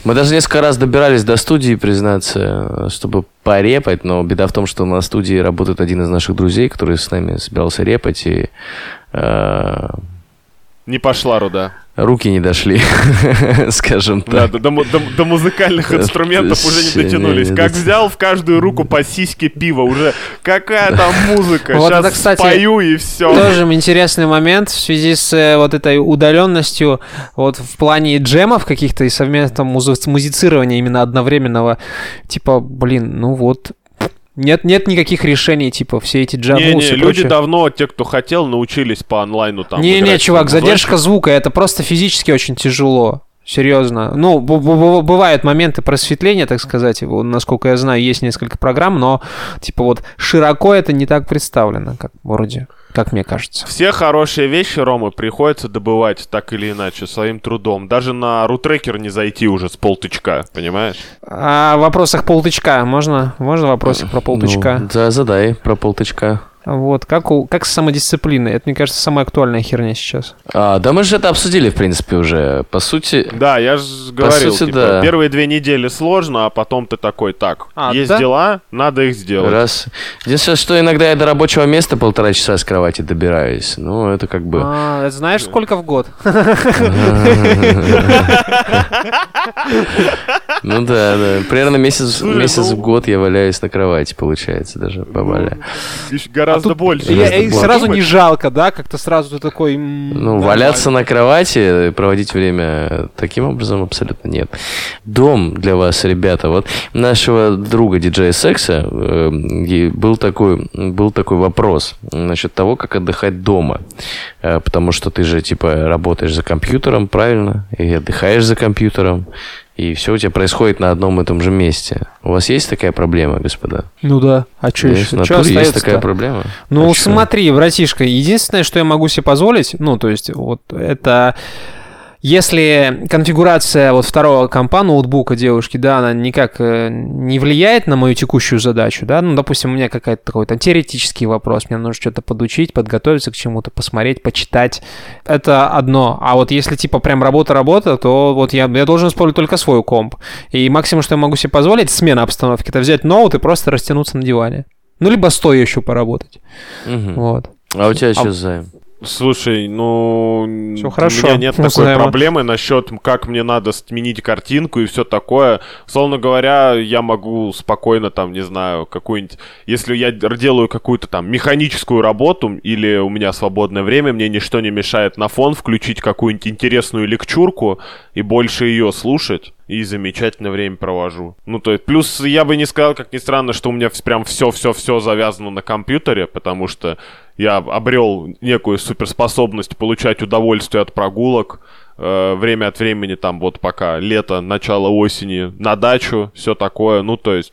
Мы даже несколько раз добирались до студии, признаться, чтобы порепать, но беда в том, что на студии работает один из наших друзей, который с нами собирался репать, и э,
Не пошла руда.
руки не дошли, скажем
Да,
так.
до, до до- до музыкальных инструментов уже не дотянулись. Как взял в каждую руку по сиське пива, уже какая там музыка.
Вот
Сейчас
это, кстати,
спою и все.
Тоже интересный момент в связи с э, вот этой удаленностью, вот в плане джемов каких-то и совместного музи- музицирования именно одновременного. Типа, блин, ну вот, Нет, нет никаких решений, типа, все эти джамус
Не-не,
и
люди
прочее.
давно, те, кто хотел, научились по онлайну там.
Не-не, чувак, задержка звука, это просто физически очень тяжело. Серьезно. Ну, б- б- бывают моменты просветления, так сказать. Насколько я знаю, есть несколько программ, но, типа, вот широко это не так представлено, как вроде, как мне кажется.
Все хорошие вещи, Рома, приходится добывать так или иначе, своим трудом. Даже на рутрекер не зайти уже с полтычка, понимаешь?
А в вопросах полтычка можно? Можно вопросик про полтычка?
Ну, да, задай про полточка.
Вот, как, у, как с самодисциплиной? Это, мне кажется, самая актуальная херня сейчас.
А, да мы же это обсудили, в принципе, уже. По сути,
Да, я же говорил,
сути,
типа,
да.
первые две недели сложно, а потом ты такой, так,
А,
есть
да?
дела, надо их сделать.
раз... Единственное, что иногда я до рабочего места полтора часа с кровати добираюсь. Ну, это как бы...
А, знаешь, сколько в год?
Ну да, да. Примерно месяц,
ну-
в год я валяюсь на кровати, получается, даже побаля.
Ещё Гораздо больше.
Я-
Гораздо
и сразу не жалко, да? Как-то сразу ты такой...
Ну,
нормально.
валяться на кровати, проводить время таким образом абсолютно нет. Дом для вас, ребята. Вот нашего друга диджея Секса э, был такой, был такой вопрос насчет того, как отдыхать дома. Э, потому что ты же, типа, работаешь за компьютером, правильно? И отдыхаешь за компьютером. И все у тебя происходит на одном и том же месте. У вас есть такая проблема, господа?
Ну да. А что
в
еще? Что
есть такая проблема?
Ну,
А чё?
смотри, братишка, единственное, что я могу себе позволить, ну, то есть, вот это... Если конфигурация вот второго компа ноутбука девушки, да, она никак э, не влияет на мою текущую задачу, да, ну, допустим, у меня какой-то такой там теоретический вопрос, мне нужно что-то подучить, подготовиться к чему-то, посмотреть, почитать, это одно. А вот если типа прям работа-работа, то вот я, я должен использовать только свой комп. И максимум, что я могу себе позволить, смена обстановки, это взять ноут и просто растянуться на диване. Ну, либо стоя еще поработать.
Мгм.
Вот.
А у тебя
А-
что займ?
Слушай, ну...
Всё хорошо.
У меня нет такой
займа.
проблемы насчет, как мне надо сменить картинку и все такое. Словно говоря, я могу спокойно там, не знаю, какую-нибудь... Если я делаю какую-то там механическую работу или у меня свободное время, мне ничто не мешает на фон включить какую-нибудь интересную лекчурку и больше ее слушать. И замечательное время провожу. Ну, то есть, плюс я бы не сказал, как ни странно, что у меня прям все-все-все завязано на компьютере, потому что я обрел некую суперспособность получать удовольствие от прогулок. э, время от времени, там вот пока лето, начало осени, на дачу, все такое. Ну, то есть,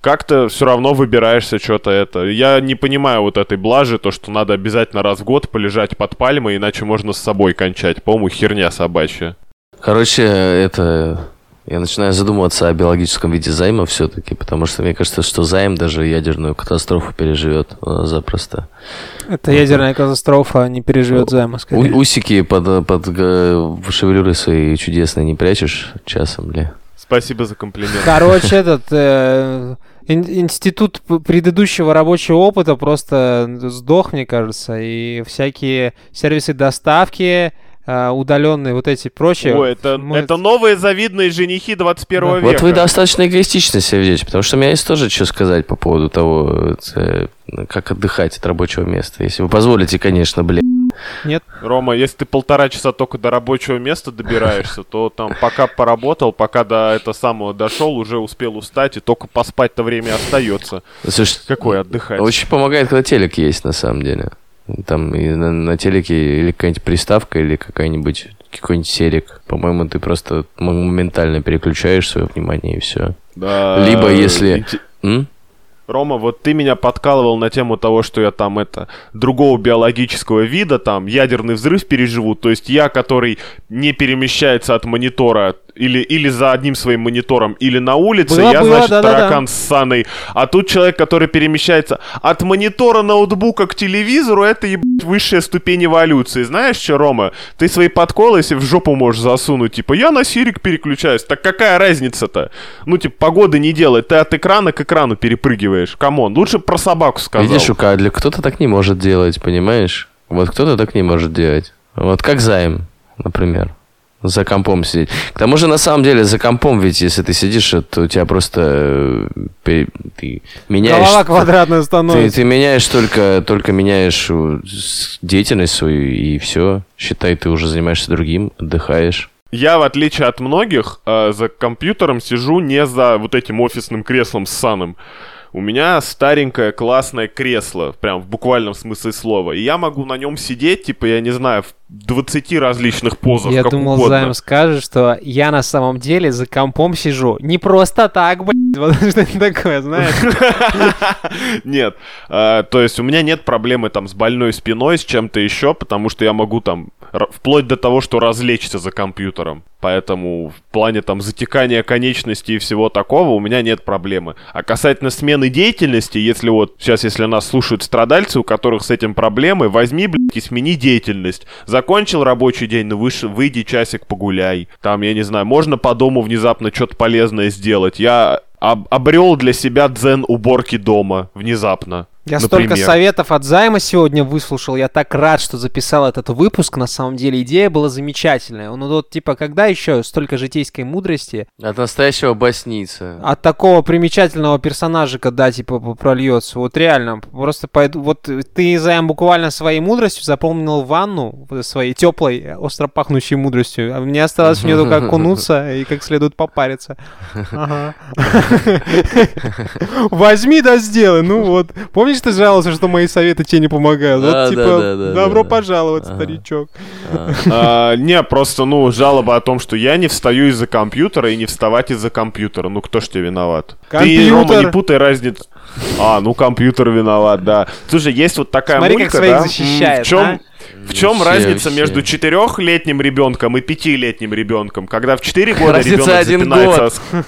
как-то все равно выбираешься что-то это. Я не понимаю вот этой блажи, то, что надо обязательно раз в год полежать под пальмой, иначе можно с собой кончать. По-моему, херня собачья.
Короче, это... Я начинаю задумываться о биологическом виде займа все-таки, потому что мне кажется, что займ даже ядерную катастрофу переживет э, запросто.
Это ядерная катастрофа не переживет займа,
У-
скорее.
усики под, под э, шевелюры свои чудесные не прячешь часом ли?
Спасибо за комплимент.
Короче, этот э, ин- институт предыдущего рабочего опыта просто сдох, мне кажется, и всякие сервисы доставки, удаленные вот эти прочие.
Ой, это,
мы-
это новые завидные женихи 21
Да.
века.
Вот вы достаточно эгоистично себя ведете, потому что у меня есть тоже что сказать по поводу того, э, как отдыхать от рабочего места. Если вы позволите, конечно, блин.
Рома, если ты полтора часа только до рабочего места добираешься, то там пока поработал, пока до этого самого дошел, уже успел устать, и только поспать-то время остается.
Слушай,
Какой отдыхать?
Очень помогает, когда телек есть, на самом деле. Там и на, на телеке или какая-нибудь приставка, или какая-нибудь какой-нибудь серик. По-моему, ты просто моментально переключаешь свое внимание и все.
Да,
Либо если- М?
Рома, вот ты меня подкалывал на тему того, что я там это другого биологического вида, там ядерный взрыв переживу. То есть я, который не перемещается от монитора или, или за одним своим монитором, или на улице,
Было,
я,
было,
значит,
да-да-да.
таракан ссаный. А тут человек, который перемещается от монитора ноутбука к телевизору, это ебать высшая ступень эволюции. Знаешь что, Рома? Ты свои подколы себе в жопу можешь засунуть. Типа, я на сирик переключаюсь. Так какая разница-то? Ну, типа, погоды не делай. Ты от экрана к экрану перепрыгиваешь. Камон, лучше про собаку сказал.
Видишь, у Кадли кто-то так не может делать, понимаешь? Вот кто-то так не может делать. Вот как займ, например. За компом сидеть. К тому же, на самом деле, за компом, ведь если ты сидишь, то у тебя просто э, ты меняешь...
Голова квадратная
Ты,
становится.
ты меняешь только, только меняешь э, деятельность свою, и все. Считай, ты уже занимаешься другим, отдыхаешь.
Я, в отличие от многих, э, за компьютером сижу не за вот этим офисным креслом с саном. у меня старенькое классное кресло, прям в буквальном смысле слова. И я могу на нем сидеть, типа, я не знаю, в 20 различных позах,
Я
как
думал,
угодно.
Займ скажет, что я на самом деле за компом сижу. Не просто так, блядь. Вот что это такое, знаешь?
Нет. А, то есть у меня нет проблемы там с больной спиной, с чем-то еще, потому что я могу там вплоть до того, что развлечься за компьютером. Поэтому в плане там затекания конечностей и всего такого у меня нет проблемы. А касательно смены деятельности, если вот сейчас, если нас слушают страдальцы, у которых с этим проблемы, возьми, блядь, и смени деятельность. Закончил рабочий день, ну выше, выйди часик погуляй. Там, я не знаю, можно по дому внезапно что-то полезное сделать. Я об- обрел для себя дзен уборки дома внезапно.
Я
например.
столько советов от Займа сегодня выслушал. Я так рад, что записал этот выпуск. На самом деле идея была замечательная. Ну вот, типа, когда еще столько житейской мудрости
От настоящего басница.
от такого примечательного персонажа, когда, типа, прольется. Вот реально, просто пойду... Вот ты, Займ, буквально своей мудростью заполнил ванну вот своей теплой, остро пахнущей мудростью. А мне осталось в нее только окунуться и как следует попариться. Возьми да сделай. Ну вот. Помнишь, ты жаловался, что мои советы тебе не помогают?
Да,
Вот, типа,
да, да, да,
добро
да.
пожаловать,
Ага.
старичок.
А, Не, просто, ну, жалоба о том, что я не встаю из-за компьютера и не вставать из-за компьютера. Ну, кто ж тебе виноват? Ты, Рома,
Компьютер.
не путай разницу. А, ну, компьютер виноват, да. Слушай, есть вот такая
Смотри, как
мулька,
своих
да?
защищает,
В чем,
а?
в чем
Вообще,
разница
вообще.
между четырехлетним ребенком и пятилетним ребенком? Когда в 4 года
Разница
ребенок
один
запинается
год.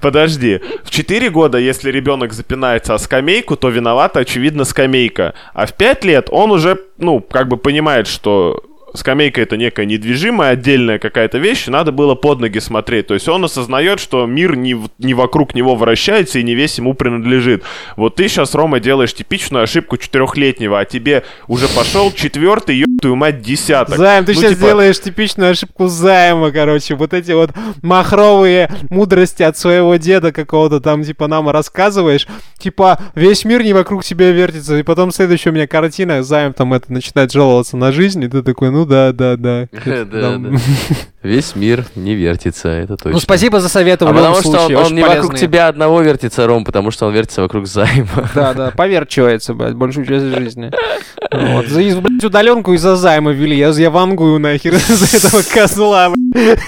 Подожди. В 4 года, если ребенок запинается о скамейку, то виновата, очевидно, скамейка. А в 5 лет он уже, ну, как бы понимает, что скамейка это некая недвижимая, отдельная какая-то вещь, надо было под ноги смотреть. То есть он осознает, что мир не, в- не вокруг него вращается и не весь ему принадлежит. Вот ты сейчас, Рома, делаешь типичную ошибку четырехлетнего, а тебе уже пошел четвертый, твою мать, десяток.
Займ, ты
Ну,
сейчас
типа,
делаешь типичную ошибку Займа, короче. Вот эти вот махровые мудрости от своего деда какого-то там, типа, нам рассказываешь. Типа, весь мир не вокруг тебя вертится. И потом следующая у меня картина, Займ там это начинает жаловаться на жизнь, и ты такой, ну да, да, да.
Да,
Там-
да. Весь мир не вертится, это точно.
Ну, спасибо за советы в
А потому что он, не вокруг тебя одного вертится, Ром, потому что он вертится вокруг займа.
Да, да, поверчивается, блядь, большую часть жизни. Вот, за, из- блядь, удаленку из-за займа вели, я, я вангую нахер из-за этого козла, блядь.